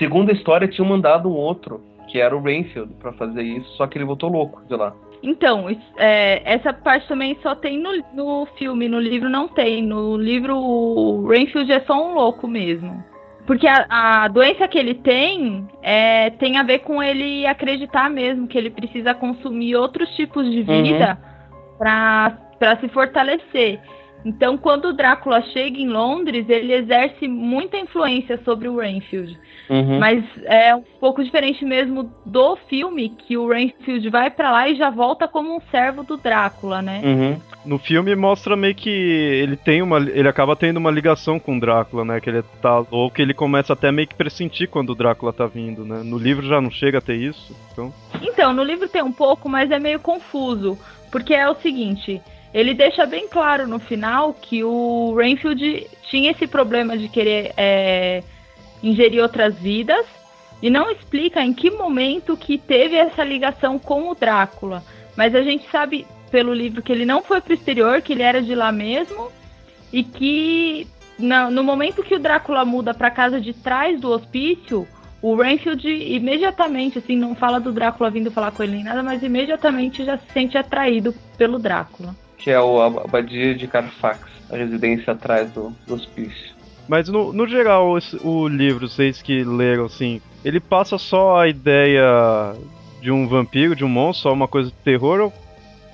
Segundo a história, tinham mandado um outro, que era o Rainfield, para fazer isso, só que ele voltou louco de lá. Então, é, essa parte também só tem no, no filme, no livro não tem. No livro, o Rainfield é só um louco mesmo. Porque a, a, doença que ele tem é, tem a ver com ele acreditar mesmo que ele precisa consumir outros tipos de vida uhum. para se fortalecer. Então, quando o Drácula chega em Londres, ele exerce muita influência sobre o Rainfield. Uhum. Mas é um pouco diferente mesmo do filme, que o Rainfield vai para lá e já volta como um servo do Drácula, né? Uhum. No filme mostra meio que ele tem uma. Ele acaba tendo uma ligação com o Drácula, né? Que ele tá louco, ele começa até meio que pressentir quando o Drácula tá vindo, né? No livro já não chega a ter isso. Então, então no livro tem um pouco, mas é meio confuso. Porque é o seguinte. Ele deixa bem claro no final que o Rainfield tinha esse problema de querer é, ingerir outras vidas e não explica em que momento que teve essa ligação com o Drácula. Mas a gente sabe pelo livro que ele não foi pro exterior, que ele era de lá mesmo e que no, no momento que o Drácula muda para casa de trás do hospício, o Renfield imediatamente, assim, não fala do Drácula vindo falar com ele nem nada, mas imediatamente já se sente atraído pelo Drácula. Que é o, a abadia de Carfax, a residência atrás do, do hospício. Mas no, no geral, o, o livro, vocês que leram, assim, ele passa só a ideia de um vampiro, de um monstro, só uma coisa de terror, ou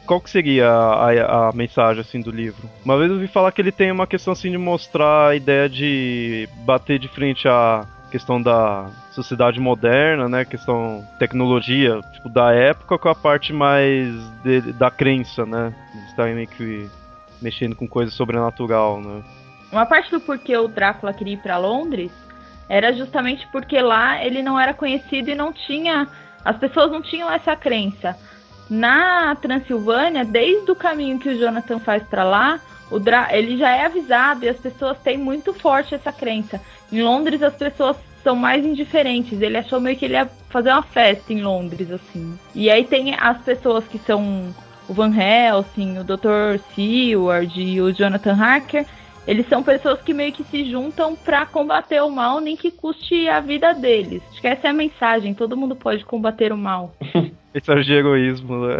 qual que seria a, a, a, mensagem assim do livro? Uma vez eu ouvi falar que ele tem uma questão assim de mostrar a ideia de bater de frente à questão da sociedade moderna, né, questão tecnologia, tipo da época com a parte mais de, da crença, né, está meio que mexendo com coisa sobrenatural, né. Uma parte do porquê o Drácula queria ir para Londres era justamente porque lá ele não era conhecido e não tinha. As pessoas não tinham essa crença. Na Transilvânia, desde o caminho que o Jonathan faz para lá, o Dra ele já é avisado e as pessoas têm muito forte essa crença. Em Londres, as pessoas são mais indiferentes. Ele achou meio que ele ia fazer uma festa em Londres, assim. E aí tem as pessoas que são o Van Helsing, o Dr. Seward e o Jonathan Harker, eles são pessoas que meio que se juntam para combater o mal, nem que custe a vida deles. Acho que essa é a mensagem: todo mundo pode combater o mal. Mensagem de egoísmo, né?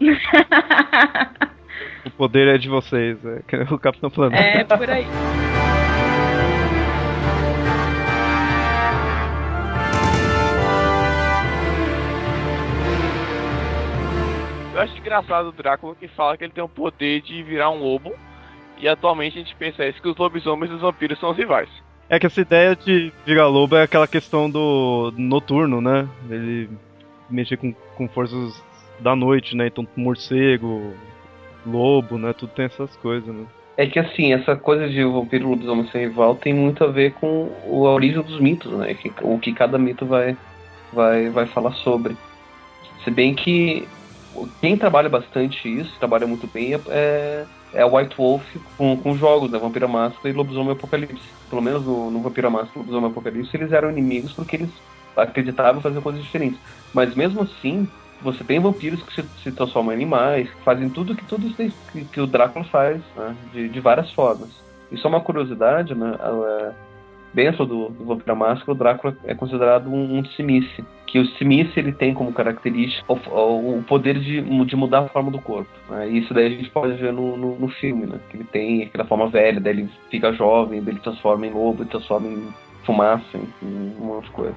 o poder é de vocês, né? o Capitão Planeta. É, por aí. Eu acho engraçado o Drácula que fala que ele tem o poder de virar um lobo e atualmente a gente pensa isso, que os lobisomens e os vampiros são os rivais. É que essa ideia de virar lobo é aquela questão do noturno, né? Ele mexer com, com forças da noite, né? Então morcego, lobo, né? Tudo tem essas coisas, né? É que assim, essa coisa de vampiro lobisomem ser rival tem muito a ver com a origem dos mitos, né? O que cada mito vai, vai, vai falar sobre. Se bem que quem trabalha bastante isso, trabalha muito bem, é, é a White Wolf com, com jogos, né? Vampira Máscara e Lobisomem Apocalipse. Pelo menos no, no Vampira Máscara e Lobisomem Apocalipse, eles eram inimigos porque eles acreditavam fazer coisas diferentes. Mas mesmo assim, você tem vampiros que se, se transformam em animais, que fazem tudo que tudo que, que o Drácula faz, né? de, de várias formas. Isso é uma curiosidade, né? dentro do, do Máscara, o Drácula é considerado um, um Simice, que o Simice ele tem como característica o, o poder de, de, mudar a forma do corpo. Né? E isso daí a gente pode ver no, no, no, filme, né? Que ele tem aquela forma velha, daí ele fica jovem, daí ele transforma em lobo, ele transforma em fumaça, em um monte de coisa.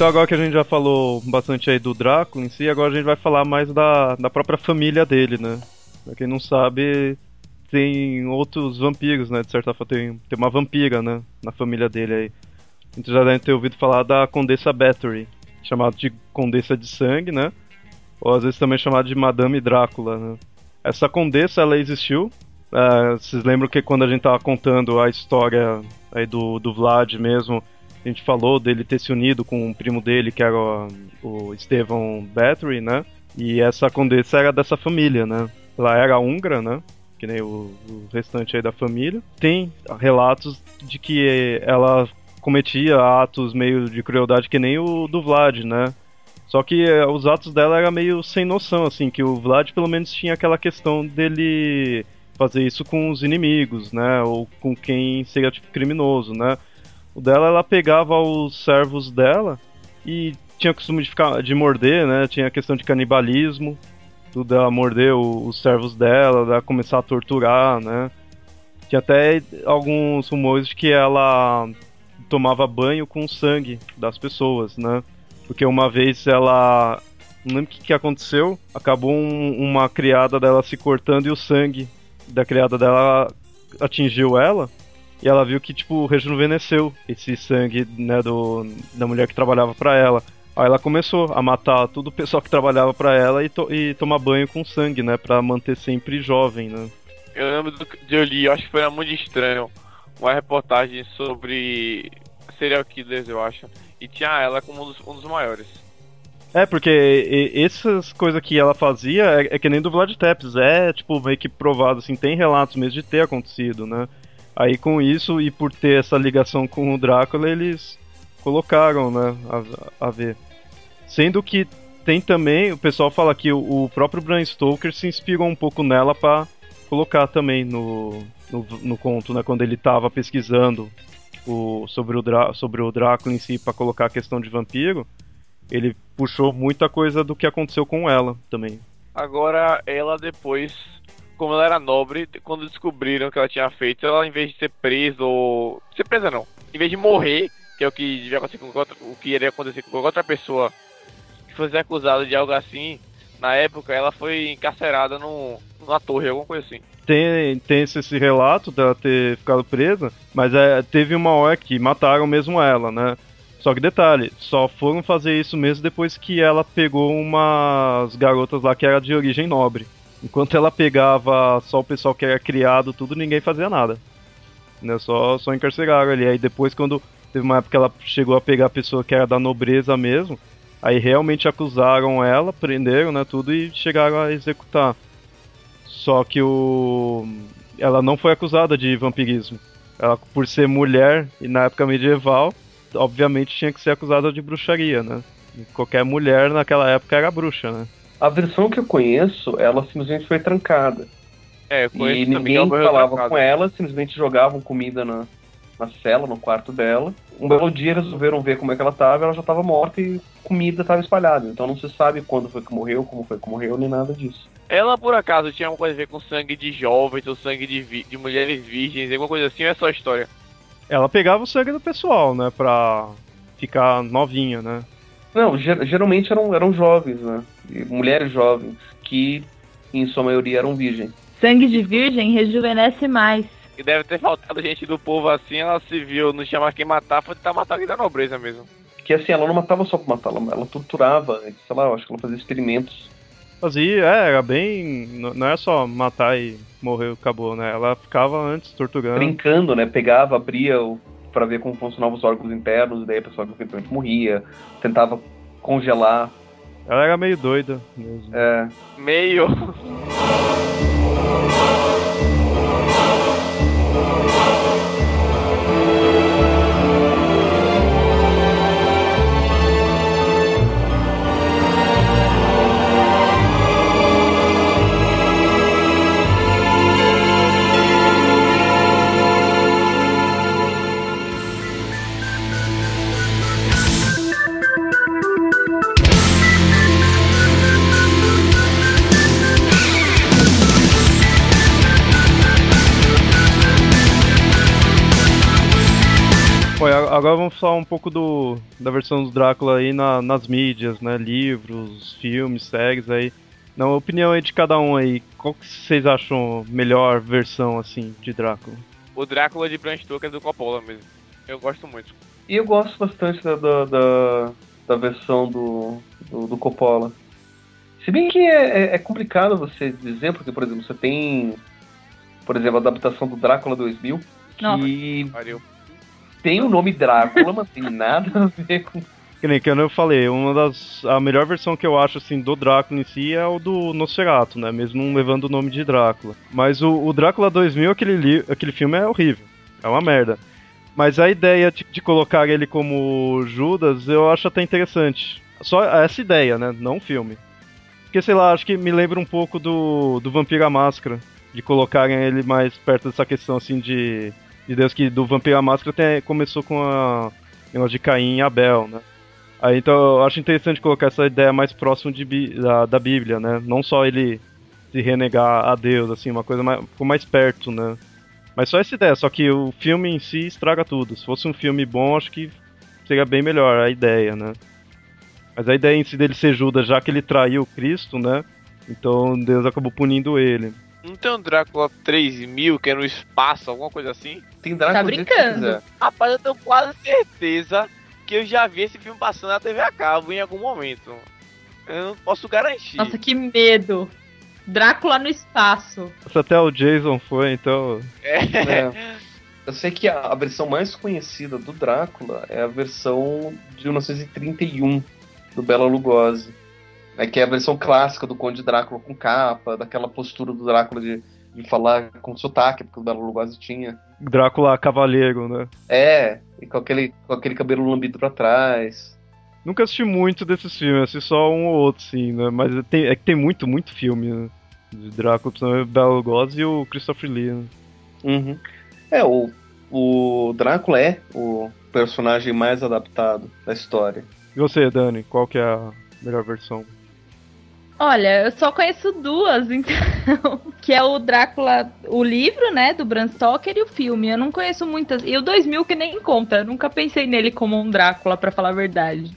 Então agora que a gente já falou bastante aí do Drácula em si, agora a gente vai falar mais da, da própria família dele, né? Pra quem não sabe, tem outros vampiros, né? De certa forma, tem, tem uma vampira, né? Na família dele aí. Então já devem ter ouvido falar da Condessa Battery, chamada de Condessa de Sangue, né? Ou às vezes também chamada de Madame Drácula, né? Essa Condessa, ela existiu. É, vocês lembram que quando a gente tava contando a história aí do, do Vlad mesmo, a gente falou dele ter se unido com um primo dele, que era o, o Estevão Battery, né? E essa condessa era dessa família, né? Ela era húngara, né? Que nem o, o restante aí da família. Tem relatos de que ela cometia atos meio de crueldade que nem o do Vlad, né? Só que eh, os atos dela era meio sem noção, assim, que o Vlad pelo menos tinha aquela questão dele fazer isso com os inimigos, né? Ou com quem seria tipo criminoso, né? O dela, ela pegava os servos dela e tinha costume de, ficar, de morder, né? Tinha a questão de canibalismo, tudo ela morder os servos dela, ela começar a torturar, né? Tinha até alguns rumores de que ela tomava banho com o sangue das pessoas, né? Porque uma vez ela. Não lembro o que, que aconteceu. Acabou um, uma criada dela se cortando e o sangue da criada dela atingiu ela. E ela viu que, tipo, rejuvenesceu esse sangue, né, do, da mulher que trabalhava para ela. Aí ela começou a matar todo o pessoal que trabalhava para ela e, to e tomar banho com sangue, né, pra manter sempre jovem, né. Eu lembro do, de eu li, eu acho que foi muito estranho, uma reportagem sobre serial killers, eu acho. E tinha ela como um dos, um dos maiores. É, porque essas coisas que ela fazia é, é, que nem do Vlad Tepes, é tipo meio que provado, assim, tem relatos mesmo de ter acontecido, né? Aí com isso e por ter essa ligação com o Drácula, eles colocaram, né, a, a ver. Sendo que tem também, o pessoal fala que o, o próprio Bram Stoker se inspirou um pouco nela para colocar também no, no, no, conto, né, quando ele estava pesquisando o, sobre, o Drá, sobre o Drácula em si para colocar a questão de vampiro, ele puxou muita coisa do que aconteceu com ela também. Agora, ela depois como ela era nobre, quando descobriram que ela tinha feito, ela em vez de ser presa ou. ser presa não. Em vez de morrer, que é o que devia acontecer com outra, o que iria acontecer com outra pessoa que fosse acusada de algo assim, na época ela foi encarcerada num, numa torre, alguma coisa assim. Tem, tem esse, relato dela ter ficado presa, mas é, teve uma hora que mataram mesmo ela, né? Só que detalhe, só foram fazer isso mesmo depois que ela pegou umas garotas lá que era de origem nobre. Enquanto ela pegava só o pessoal que era criado, tudo, ninguém fazia nada. Né? Só, só encarceraram ali. Aí depois, quando teve uma época que ela chegou a pegar a pessoa que era da nobreza mesmo, aí realmente acusaram ela, prenderam, né, tudo e chegaram a executar. Só que o ela não foi acusada de vampirismo. Ela, por ser mulher e na época medieval, obviamente tinha que ser acusada de bruxaria, né? qualquer mulher naquela época era bruxa, né? A versão que eu conheço, ela simplesmente foi trancada. É, eu e ninguém falava trancado. com ela, simplesmente jogavam comida na, na cela, no quarto dela. Um belo dia resolveram ver como é que ela estava, ela já estava morta e comida estava espalhada. Então não se sabe quando foi que morreu, como foi que morreu, nem nada disso. Ela, por acaso, tinha alguma coisa a ver com sangue de jovens ou sangue de, de mulheres virgens, alguma coisa assim, ou é só história? Ela pegava o sangue do pessoal, né, pra ficar novinha, né? Não, ger geralmente eram, eram jovens, né? Mulheres jovens, que em sua maioria eram virgens. Sangue de virgem rejuvenesce mais. E deve ter faltado gente do povo assim, ela se viu, não tinha mais quem matar, foi tentar matar alguém da nobreza mesmo. Que assim, ela não matava só pra matar, ela, ela torturava, sei lá, eu acho que ela fazia experimentos. Fazia, é, era bem. Não é só matar e morrer acabou, né? Ela ficava antes torturando. Brincando, né? Pegava, abria o, pra ver como funcionavam os órgãos internos, e daí a pessoa eventualmente morria, tentava congelar. Ela era meio doida mesmo. É. Meio. Agora vamos falar um pouco do, da versão do Drácula aí na- nas mídias, né? Livros, filmes, séries aí. Na opinião aí de cada um aí, qual que vocês acham melhor versão, assim, de Drácula? O Drácula de Bram Stoker do Coppola mesmo. Eu gosto muito. E eu gosto bastante da, da, da, da versão do, do, do Coppola. Se bem que é, é- é complicado você dizer, porque, por exemplo, você tem, por exemplo, a adaptação do Drácula 2000, Nossa. que Pariu. Tem o nome Drácula, mas tem nada a ver com. Que nem que eu falei, uma das. A melhor versão que eu acho, assim, do Drácula em si é o do Nosferatu, né? Mesmo não levando o nome de Drácula. Mas o, o Drácula 2000, aquele, aquele filme é horrível. É uma merda. Mas a ideia de, de colocar ele como Judas, eu acho até interessante. Só essa ideia, né? Não o filme. Porque, sei lá, acho que me lembra um pouco do, do Vampiro à Máscara. De colocarem ele mais perto dessa questão, assim, de, de Deus, que do Vampiro à Máscara até começou com a negócio de Caim e Abel, né? Aí, então, eu acho interessante colocar essa ideia mais próxima de, da, da Bíblia, né? Não só ele se renegar a Deus, assim, uma coisa mais, ficou mais perto, né? Mas só essa ideia, só que o filme em si estraga tudo. Se fosse um filme bom, acho que seria bem melhor a ideia, né? Mas a ideia em si dele ser Judas, já que ele traiu Cristo, né? Então Deus acabou punindo ele. Não tem um Drácula 3000 que é no espaço, alguma coisa assim? Tem Drácula Tá brincando. quiser. Rapaz, eu tenho quase certeza que eu já vi esse filme passando na TV a cabo em algum momento. Eu não posso garantir. Nossa, que medo. Drácula no espaço. Se até o Jason foi, então. É. Eu sei que a, a versão mais conhecida do Drácula é a versão de 1931, do Bela Lugosi. É que é a versão clássica do Conde Drácula com capa, daquela postura do Drácula de, de falar com sotaque, porque o Bela Lugosi tinha. Drácula Cavaleiro, né? É, e com aquele, com aquele cabelo lambido pra trás. Nunca assisti muito desses filmes, assisti só um ou outro, sim, né? Mas tem, é que tem muito, muito filme, né? De Drácula, principalmente o Bela Lugosi e o Christopher Lee, né? Uhum. É, o, o Drácula é o personagem mais adaptado da história. E você, Dani, qual que é a melhor versão? Olha, eu só conheço duas, então. Que é o Drácula, o livro, né, do Bram Stoker e o filme. Eu não conheço muitas. E o 2000 que nem conta. Eu nunca pensei nele como um Drácula, pra falar a verdade.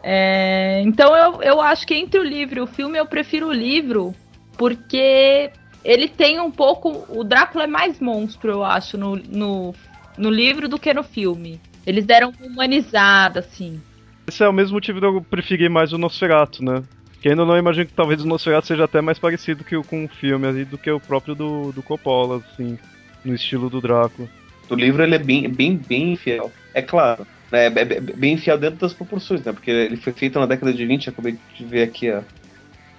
É, então eu, eu acho que entre o livro e o filme eu prefiro o livro, porque ele tem um pouco. O Drácula é mais monstro, eu acho, no, no, no livro do que no filme. Eles deram uma humanizada, assim. Esse é o mesmo motivo de eu preferir mais o Nosferatu, né? Que ainda não imagino que talvez o Nosferatu seja até mais parecido que o, com o filme ali, do que o próprio do, do Coppola, assim, no estilo do Drácula. O livro ele é bem, bem, bem fiel. É claro, né, é bem- bem fiel dentro das proporções, né? Porque ele foi feito na década de 20, acabei de ver aqui a,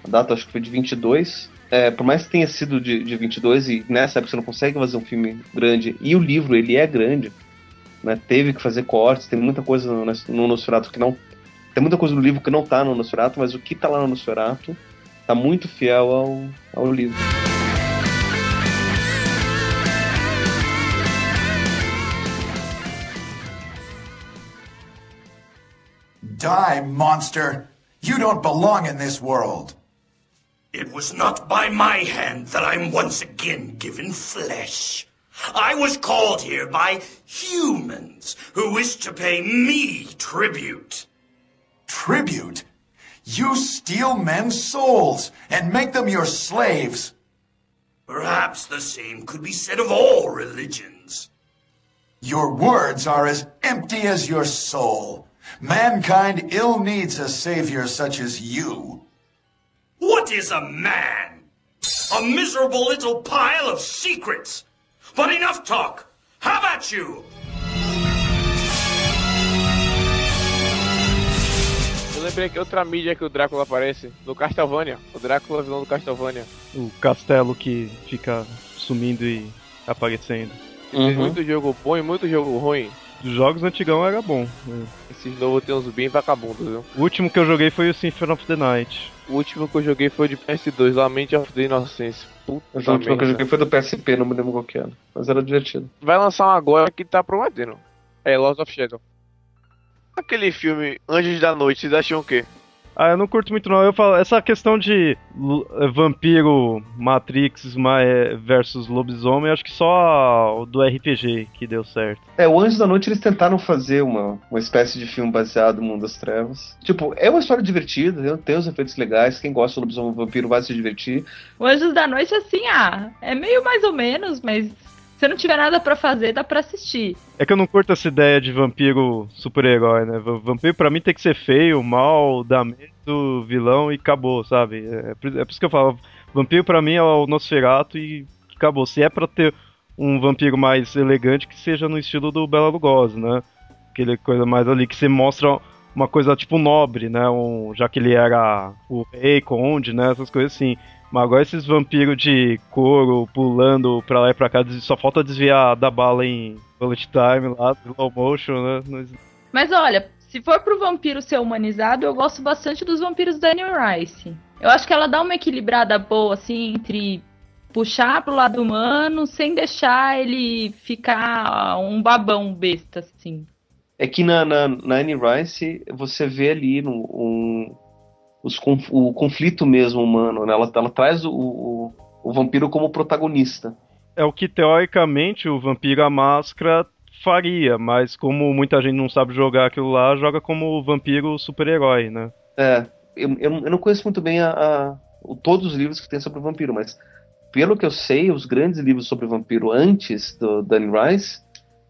a data, acho que foi de 22. É, por mais que tenha sido de, de 22 e nessa época você não consegue fazer um filme grande, e o livro ele é grande, né? Teve que fazer cortes, tem muita coisa no, no Nosferatu que não tem muita coisa no livro que não tá no Nosferatu, mas o que tá lá no Nosferatu tá muito fiel ao, ao livro. Die, monster! You don't belong in this world. It was not by my hand that I'm once again given flesh. I was called here by humans who wish to pay me tribute. Tribute? You steal men's souls and make them your slaves. Perhaps the same could be said of all religions. Your words are as empty as your soul. Mankind ill needs a savior such as you. What is a man? A miserable little pile of secrets. But enough talk. How about you? Lembrei que outra mídia que o Drácula aparece, no Castlevania. O Drácula vilão do Castlevania. O castelo que fica sumindo e aparecendo. Tem Uhum. muito jogo bom e muito jogo ruim. Dos jogos antigão era bom. né? Esses novos tem uns bem vagabundos, viu? O último que eu joguei foi o Symphony of the Night. O último que eu joguei foi o de PS2, Lament of the Innocence. Puta O último que eu joguei foi do PSP, não me lembro qual que era. Mas era divertido. Vai lançar um agora que tá prometendo. É Lost of Shadow. Aquele filme Anjos da Noite, vocês acham o quê? Ah, eu não curto muito não. Eu falo, essa questão de eh, vampiro, Matrix ma- eh, versus lobisomem, acho que só o do RPG que deu certo. É, o Anjos da Noite eles tentaram fazer uma, uma espécie de filme baseado no Mundo das Trevas. Tipo, é uma história divertida, tem os efeitos legais, quem gosta do lobisomem vampiro vai se divertir. O Anjos da Noite, assim, ah, é meio mais ou menos, mas se não tiver nada pra fazer, dá pra assistir. É que eu não curto essa ideia de vampiro super-herói, né? Va- Vampiro pra mim tem que ser feio, mal, dar medo, vilão e acabou, sabe? É por, é por isso que eu falo, vampiro pra mim é o Nosferatu e acabou. Se é pra ter um vampiro mais elegante, que seja no estilo do Bela Lugosi, né? Aquele coisa mais ali que você mostra uma coisa tipo nobre, né? Um, já que ele era o rei, conde, né? Essas coisas assim. Mas agora esses vampiros de couro pulando pra lá e pra cá, só falta desviar da bala em bullet time lá, slow motion, né? Mas- Mas olha, se for pro vampiro ser humanizado, eu gosto bastante dos vampiros da Anne Rice. Eu acho que ela dá uma equilibrada boa, assim, entre puxar pro lado humano sem deixar ele ficar um babão besta, assim. É que na, na, na Anne Rice você vê ali no, um, os, o conflito mesmo humano, né? Ela, ela traz o, o, o vampiro como protagonista. É o que teoricamente o Vampiro à Máscara faria, mas como muita gente não sabe jogar aquilo lá, joga como vampiro super-herói, né? É, eu, eu, não- conheço muito bem a, a- o- todos os livros que tem sobre o vampiro, mas pelo que eu sei, os grandes livros sobre vampiro antes do Danny Rice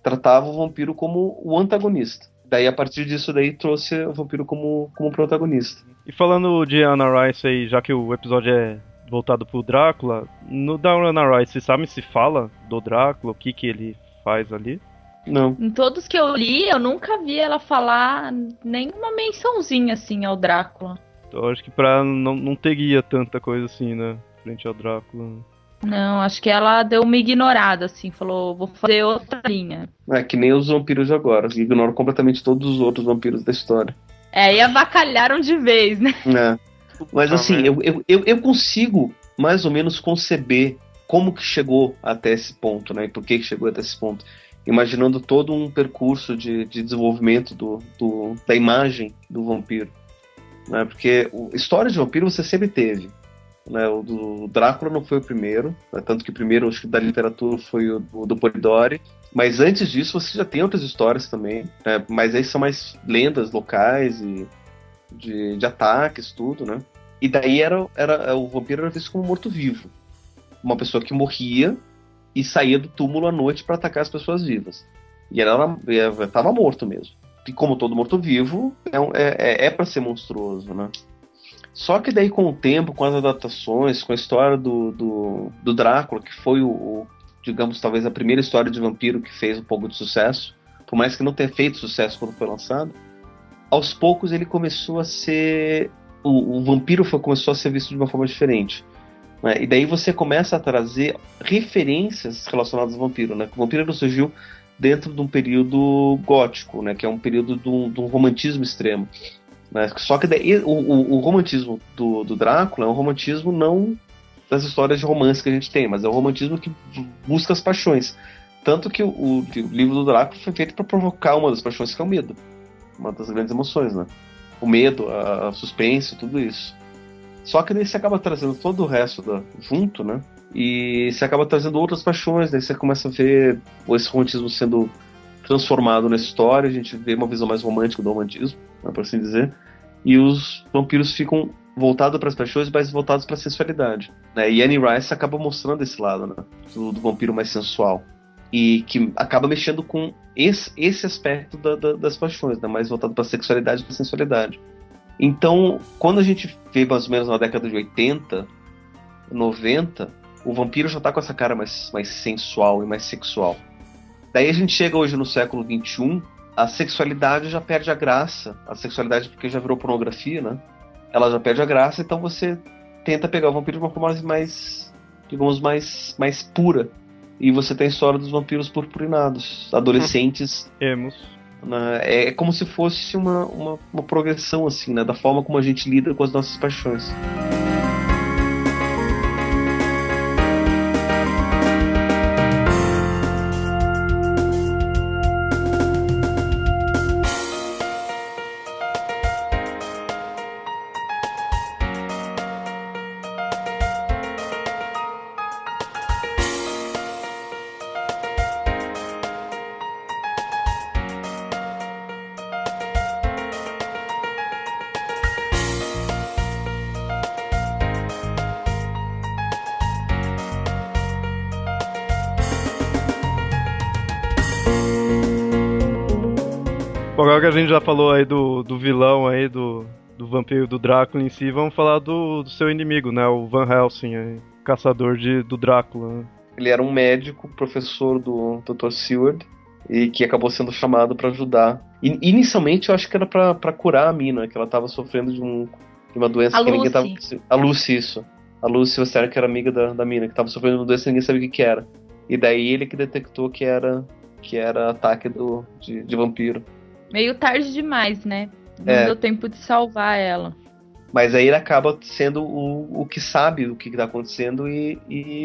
tratavam o vampiro como o antagonista. Daí, a partir disso, daí trouxe o vampiro como, como protagonista. E falando de Anna Rice aí, já que o episódio é voltado pro Drácula, no da Anna Rice, você sabe se fala do Drácula, o que que ele faz ali? Não. Em todos que eu li, eu nunca vi ela falar nenhuma mençãozinha, assim, ao Drácula. Então acho que pra não, não teria tanta coisa assim, né? Frente ao Drácula. Não, acho que ela deu uma ignorada, assim, falou, vou fazer outra linha. É que nem os vampiros agora. Ignoram completamente todos os outros vampiros da história. É, e avacalharam de vez, né? É. Mas Ah, assim, eu, eu, eu, eu consigo mais ou menos conceber como que chegou até esse ponto, né? E por que que chegou até esse ponto. Imaginando todo um percurso de, de desenvolvimento do, do- da imagem do vampiro. Né? Porque o, história de vampiro você sempre teve. Né? O do Drácula não foi o primeiro, né? tanto que o primeiro acho que da literatura foi o do, do Polidori. Mas antes disso você já tem outras histórias também, né? mas aí são mais lendas locais e de, de ataques, tudo, né? E daí era, era o vampiro era visto como morto-vivo. Uma pessoa que morria e saía do túmulo à noite para atacar as pessoas vivas. E ela estava morto mesmo. E como todo morto-vivo, é, é, é, é para ser monstruoso, né? Só que daí com o tempo, com as adaptações, com a história do, do, do Drácula, que foi o, o, digamos, talvez a primeira história de vampiro que fez um pouco de sucesso, por mais que não tenha feito sucesso quando foi lançado, aos poucos ele começou a ser. O, o vampiro foi, começou a ser visto de uma forma diferente. né? E daí você começa a trazer referências relacionadas ao vampiro. Né? O vampiro surgiu dentro de um período gótico, né? que é um período de um, de um romantismo extremo. né? Só que daí, o, o- o romantismo do, do Drácula é um romantismo não das histórias de romance que a gente tem, mas é um romantismo que busca as paixões. Tanto que o, o livro do Drácula foi feito para provocar uma das paixões que é o medo uma das grandes emoções, né? O medo, a, a suspense, tudo isso. Só que daí você acaba trazendo todo o resto da, junto, né? E você acaba trazendo outras paixões, né? Você começa a ver esse romantismo sendo transformado nessa história, a gente vê uma visão mais romântica do romantismo, né, por assim dizer, e os vampiros ficam voltados para as paixões, mas voltados para a sensualidade. Né? E Annie Rice acaba mostrando esse lado, né? do, do vampiro mais sensual e que acaba mexendo com esse, esse aspecto da, da, das paixões, né? mais voltado para a sexualidade e para a sensualidade. Então, quando a gente vê mais ou menos na década de 80, 90, o vampiro já está com essa cara mais, mais sensual e mais sexual. Daí a gente chega hoje no século 21, a sexualidade já perde a graça. A sexualidade, porque já virou pornografia, né? Ela já perde a graça, então você tenta pegar o vampiro de uma forma mais, digamos, mais, mais pura. E você tem a história dos vampiros purpurinados, adolescentes. Emos. Né? É como se fosse uma, uma, uma progressão, assim, né? Da forma como a gente lida com as nossas paixões. Gente já falou aí do, do vilão aí, do, do vampiro, do Drácula em si, vamos falar do, do seu inimigo, né? O Van Helsing, aí, caçador de, do Drácula. Né? Ele era um médico, professor do Dr. Seward, e que acabou sendo chamado para ajudar. I, inicialmente eu acho que era para curar a mina, que ela estava sofrendo de, um, de uma doença A que ninguém Lucy. tava. A Lucy, isso. A Lucy Western, que era amiga da, da mina, que estava sofrendo de uma doença e ninguém sabia o que, que era. E daí ele que detectou que era que era ataque do, de, de vampiro. Meio tarde demais, né? Não É. deu tempo de salvar ela. Mas aí ele acaba sendo o, o que sabe o que está acontecendo e, e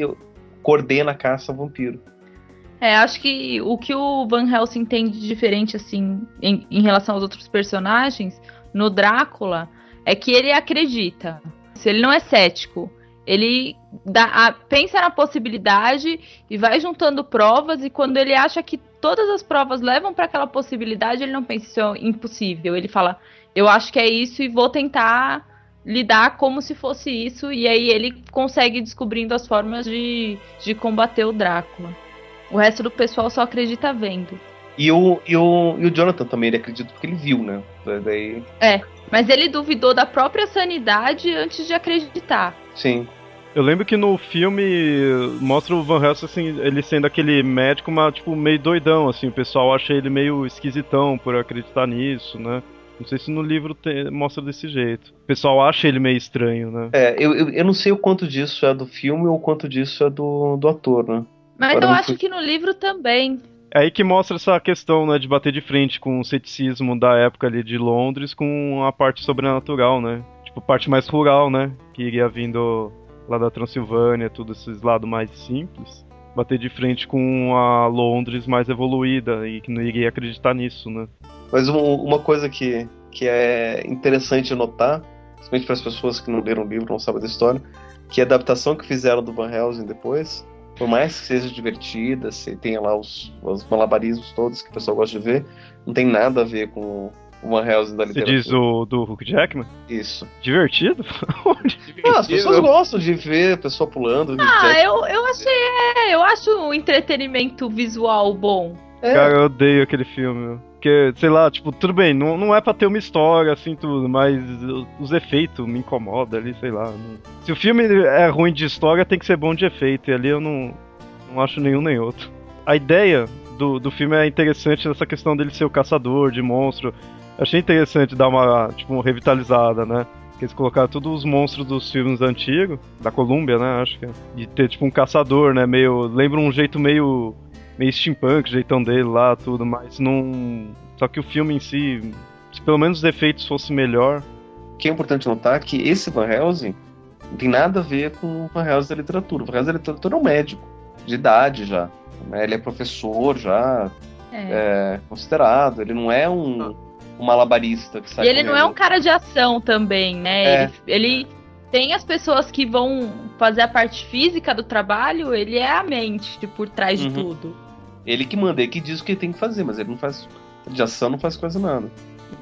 coordena a caça ao vampiro. É, acho que o que o Van Helsing tem de diferente, assim, em, em relação aos outros personagens, no Drácula, é que ele acredita. Se ele não é cético, ele dá, a- pensa na possibilidade e vai juntando provas, e quando ele acha que todas as provas levam para aquela possibilidade, ele não pensa isso é impossível. Ele fala, eu acho que é isso e vou tentar lidar como se fosse isso, e aí ele consegue descobrindo as formas de, de combater o Drácula. O resto do pessoal só acredita vendo. E o, e o, e o Jonathan também, ele acredita porque ele viu, né? Daí, Mas ele duvidou da própria sanidade antes de acreditar. sim. Eu lembro que no filme mostra o Van Helsing assim, ele sendo aquele médico, mas tipo meio doidão, assim, o pessoal acha ele meio esquisitão por acreditar nisso, né? Não sei se no livro tem- mostra desse jeito. O pessoal acha ele meio estranho, né? É, eu, eu, eu não sei o quanto disso é do filme ou o quanto disso é do, do ator, né? Mas Agora eu não acho que no livro também. É aí que mostra essa questão, né, de bater de frente com o ceticismo da época ali de Londres com a parte sobrenatural, né? Tipo, parte mais rural, né? Que iria vindo lá da Transilvânia, tudo esses lados mais simples. Bater de frente com a Londres mais evoluída e que não iria acreditar nisso, né? Mas um- uma coisa que, que é interessante notar, principalmente para as pessoas que não leram o livro, não sabem da história, que a adaptação que fizeram do Van Helsing depois, por mais que seja divertida, se tenha lá os, os malabarismos todos que o pessoal gosta de ver, não tem nada a ver com Van Helsing da Você diz o do Hugh Jackman? Isso. Divertido? Ah, as pessoas gostam de ver a pessoa pulando. Ah, eu, eu achei. É, eu acho um entretenimento visual bom. É, Cara, eu odeio aquele filme. meu. Porque, sei lá, tipo, tudo bem, não, não é pra ter uma história assim, tudo, mas os efeitos me incomodam ali, sei lá. não- Se o filme é ruim de história, tem que ser bom de efeito, e ali eu não, não acho nenhum nem outro. A ideia do, do filme é interessante nessa questão dele ser o caçador de monstro. Achei interessante dar uma, tipo, uma revitalizada, né? Que eles colocaram todos os monstros dos filmes antigos, da Columbia, né? Acho que é. De ter, tipo, um caçador, né? Meio. Lembra um jeito meio meio steampunk, o jeitão dele lá, tudo, mas não. Só que o filme em si, se pelo menos os efeitos fossem melhor. O que é importante notar é que esse Van Helsing não tem nada a ver com o Van Helsing da literatura. O Van Helsing da literatura é um médico, de idade já. né? Ele é professor já, É. é considerado. Ele não é um, um malabarista que sai E ele não é um correndo. cara de ação também, né? É. Ele, ele tem as pessoas que vão fazer a parte física do trabalho, ele é a mente por trás Uhum. de tudo. Ele que manda, ele que diz o que tem que fazer, mas ele não faz. De ação não faz quase nada.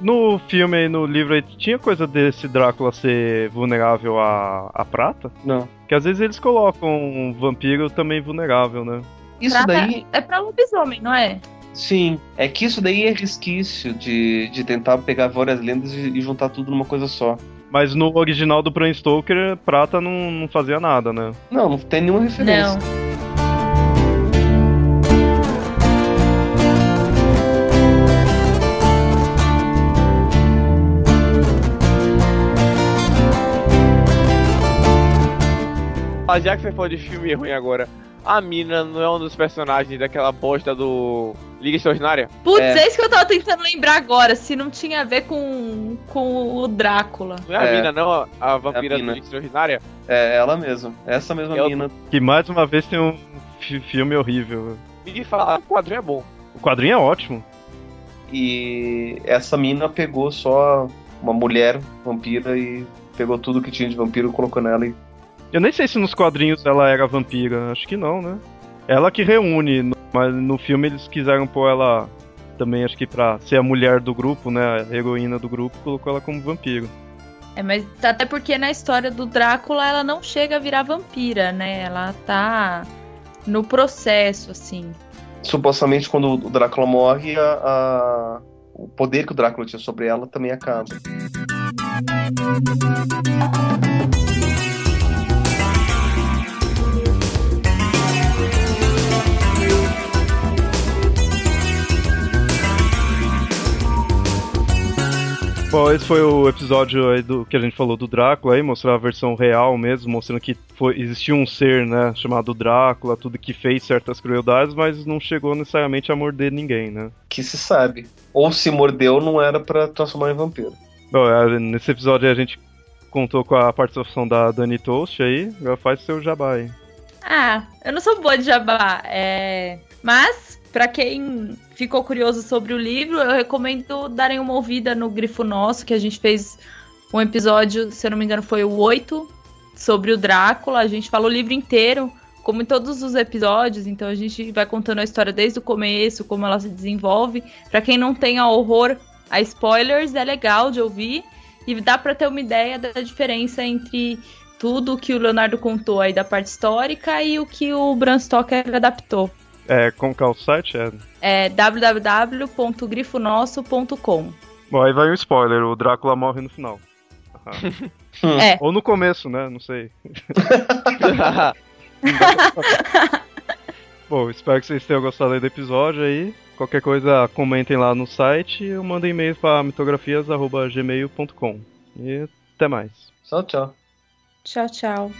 No filme e no livro aí, tinha coisa desse Drácula ser vulnerável à, à prata? Não. Que às vezes eles colocam um vampiro também vulnerável, né? Isso Prata daí, É pra lobisomem, não é? Sim. É que isso daí é resquício de, de tentar pegar várias lendas e, e juntar tudo numa coisa só. Mas no original do Bram Stoker, prata não, não fazia nada, né? Não, não tem nenhuma referência. Não. Ah, já que você falou de filme ruim agora, a mina não é um dos personagens daquela bosta do Liga Extraordinária? Putz, É. é. isso que eu tava tentando lembrar agora, se não tinha a ver com, com o Drácula. Não é a É. mina, não? a- A vampira a do. Liga Extraordinária? É ela mesma. Essa mesma Eu- mina. Que mais uma vez tem um fi- filme horrível. E falar, o quadrinho é bom. O quadrinho é ótimo. E essa mina pegou só uma mulher vampira e pegou tudo que tinha de vampiro, colocou nela e. Eu nem sei se nos quadrinhos ela era vampira, acho que não, né? Ela que reúne, mas no filme eles quiseram pôr ela também, acho que pra ser a mulher do grupo, né? A heroína do grupo, colocou ela como vampiro. É, mas até porque na história do Drácula ela não chega a virar vampira, né? Ela tá no processo, assim. Supostamente, quando o Drácula morre, a, a- o poder que o Drácula tinha sobre ela também acaba. Bom, esse foi o episódio aí do que a gente falou do Drácula aí, mostrar a versão real mesmo, mostrando que foi, existiu um ser, né, chamado Drácula, tudo que fez certas crueldades, mas não chegou necessariamente a morder ninguém, né? Que se sabe. Ou se mordeu, não era pra transformar em vampiro. Bom, é, nesse episódio a gente contou com a participação da Dani Toast aí, agora faz seu jabá aí. Ah, eu não sou boa de jabá, é... mas pra quem ficou curioso sobre o livro, eu recomendo darem uma ouvida no Grifo Nosso, que a gente fez um episódio, se eu não me engano, foi o 8, sobre o Drácula. A gente fala o livro inteiro, como em todos os episódios, então a gente vai contando a história desde o começo, como ela se desenvolve. Pra quem não tenha horror a spoilers, é legal de ouvir e dá pra ter uma ideia da diferença entre tudo que o Leonardo contou aí da parte histórica e o que o Bram Stoker adaptou. É, como que é o site? É... É www.grifonosso.com. Bom, aí vai um spoiler, o Drácula morre no final. É. Ou no começo, né? Não sei. Bom, espero que vocês tenham gostado aí do episódio aí. Qualquer coisa, comentem lá no site ou mandem e-mail para mitografias.gmail.com. E até mais. Tchau, tchau. Tchau, tchau.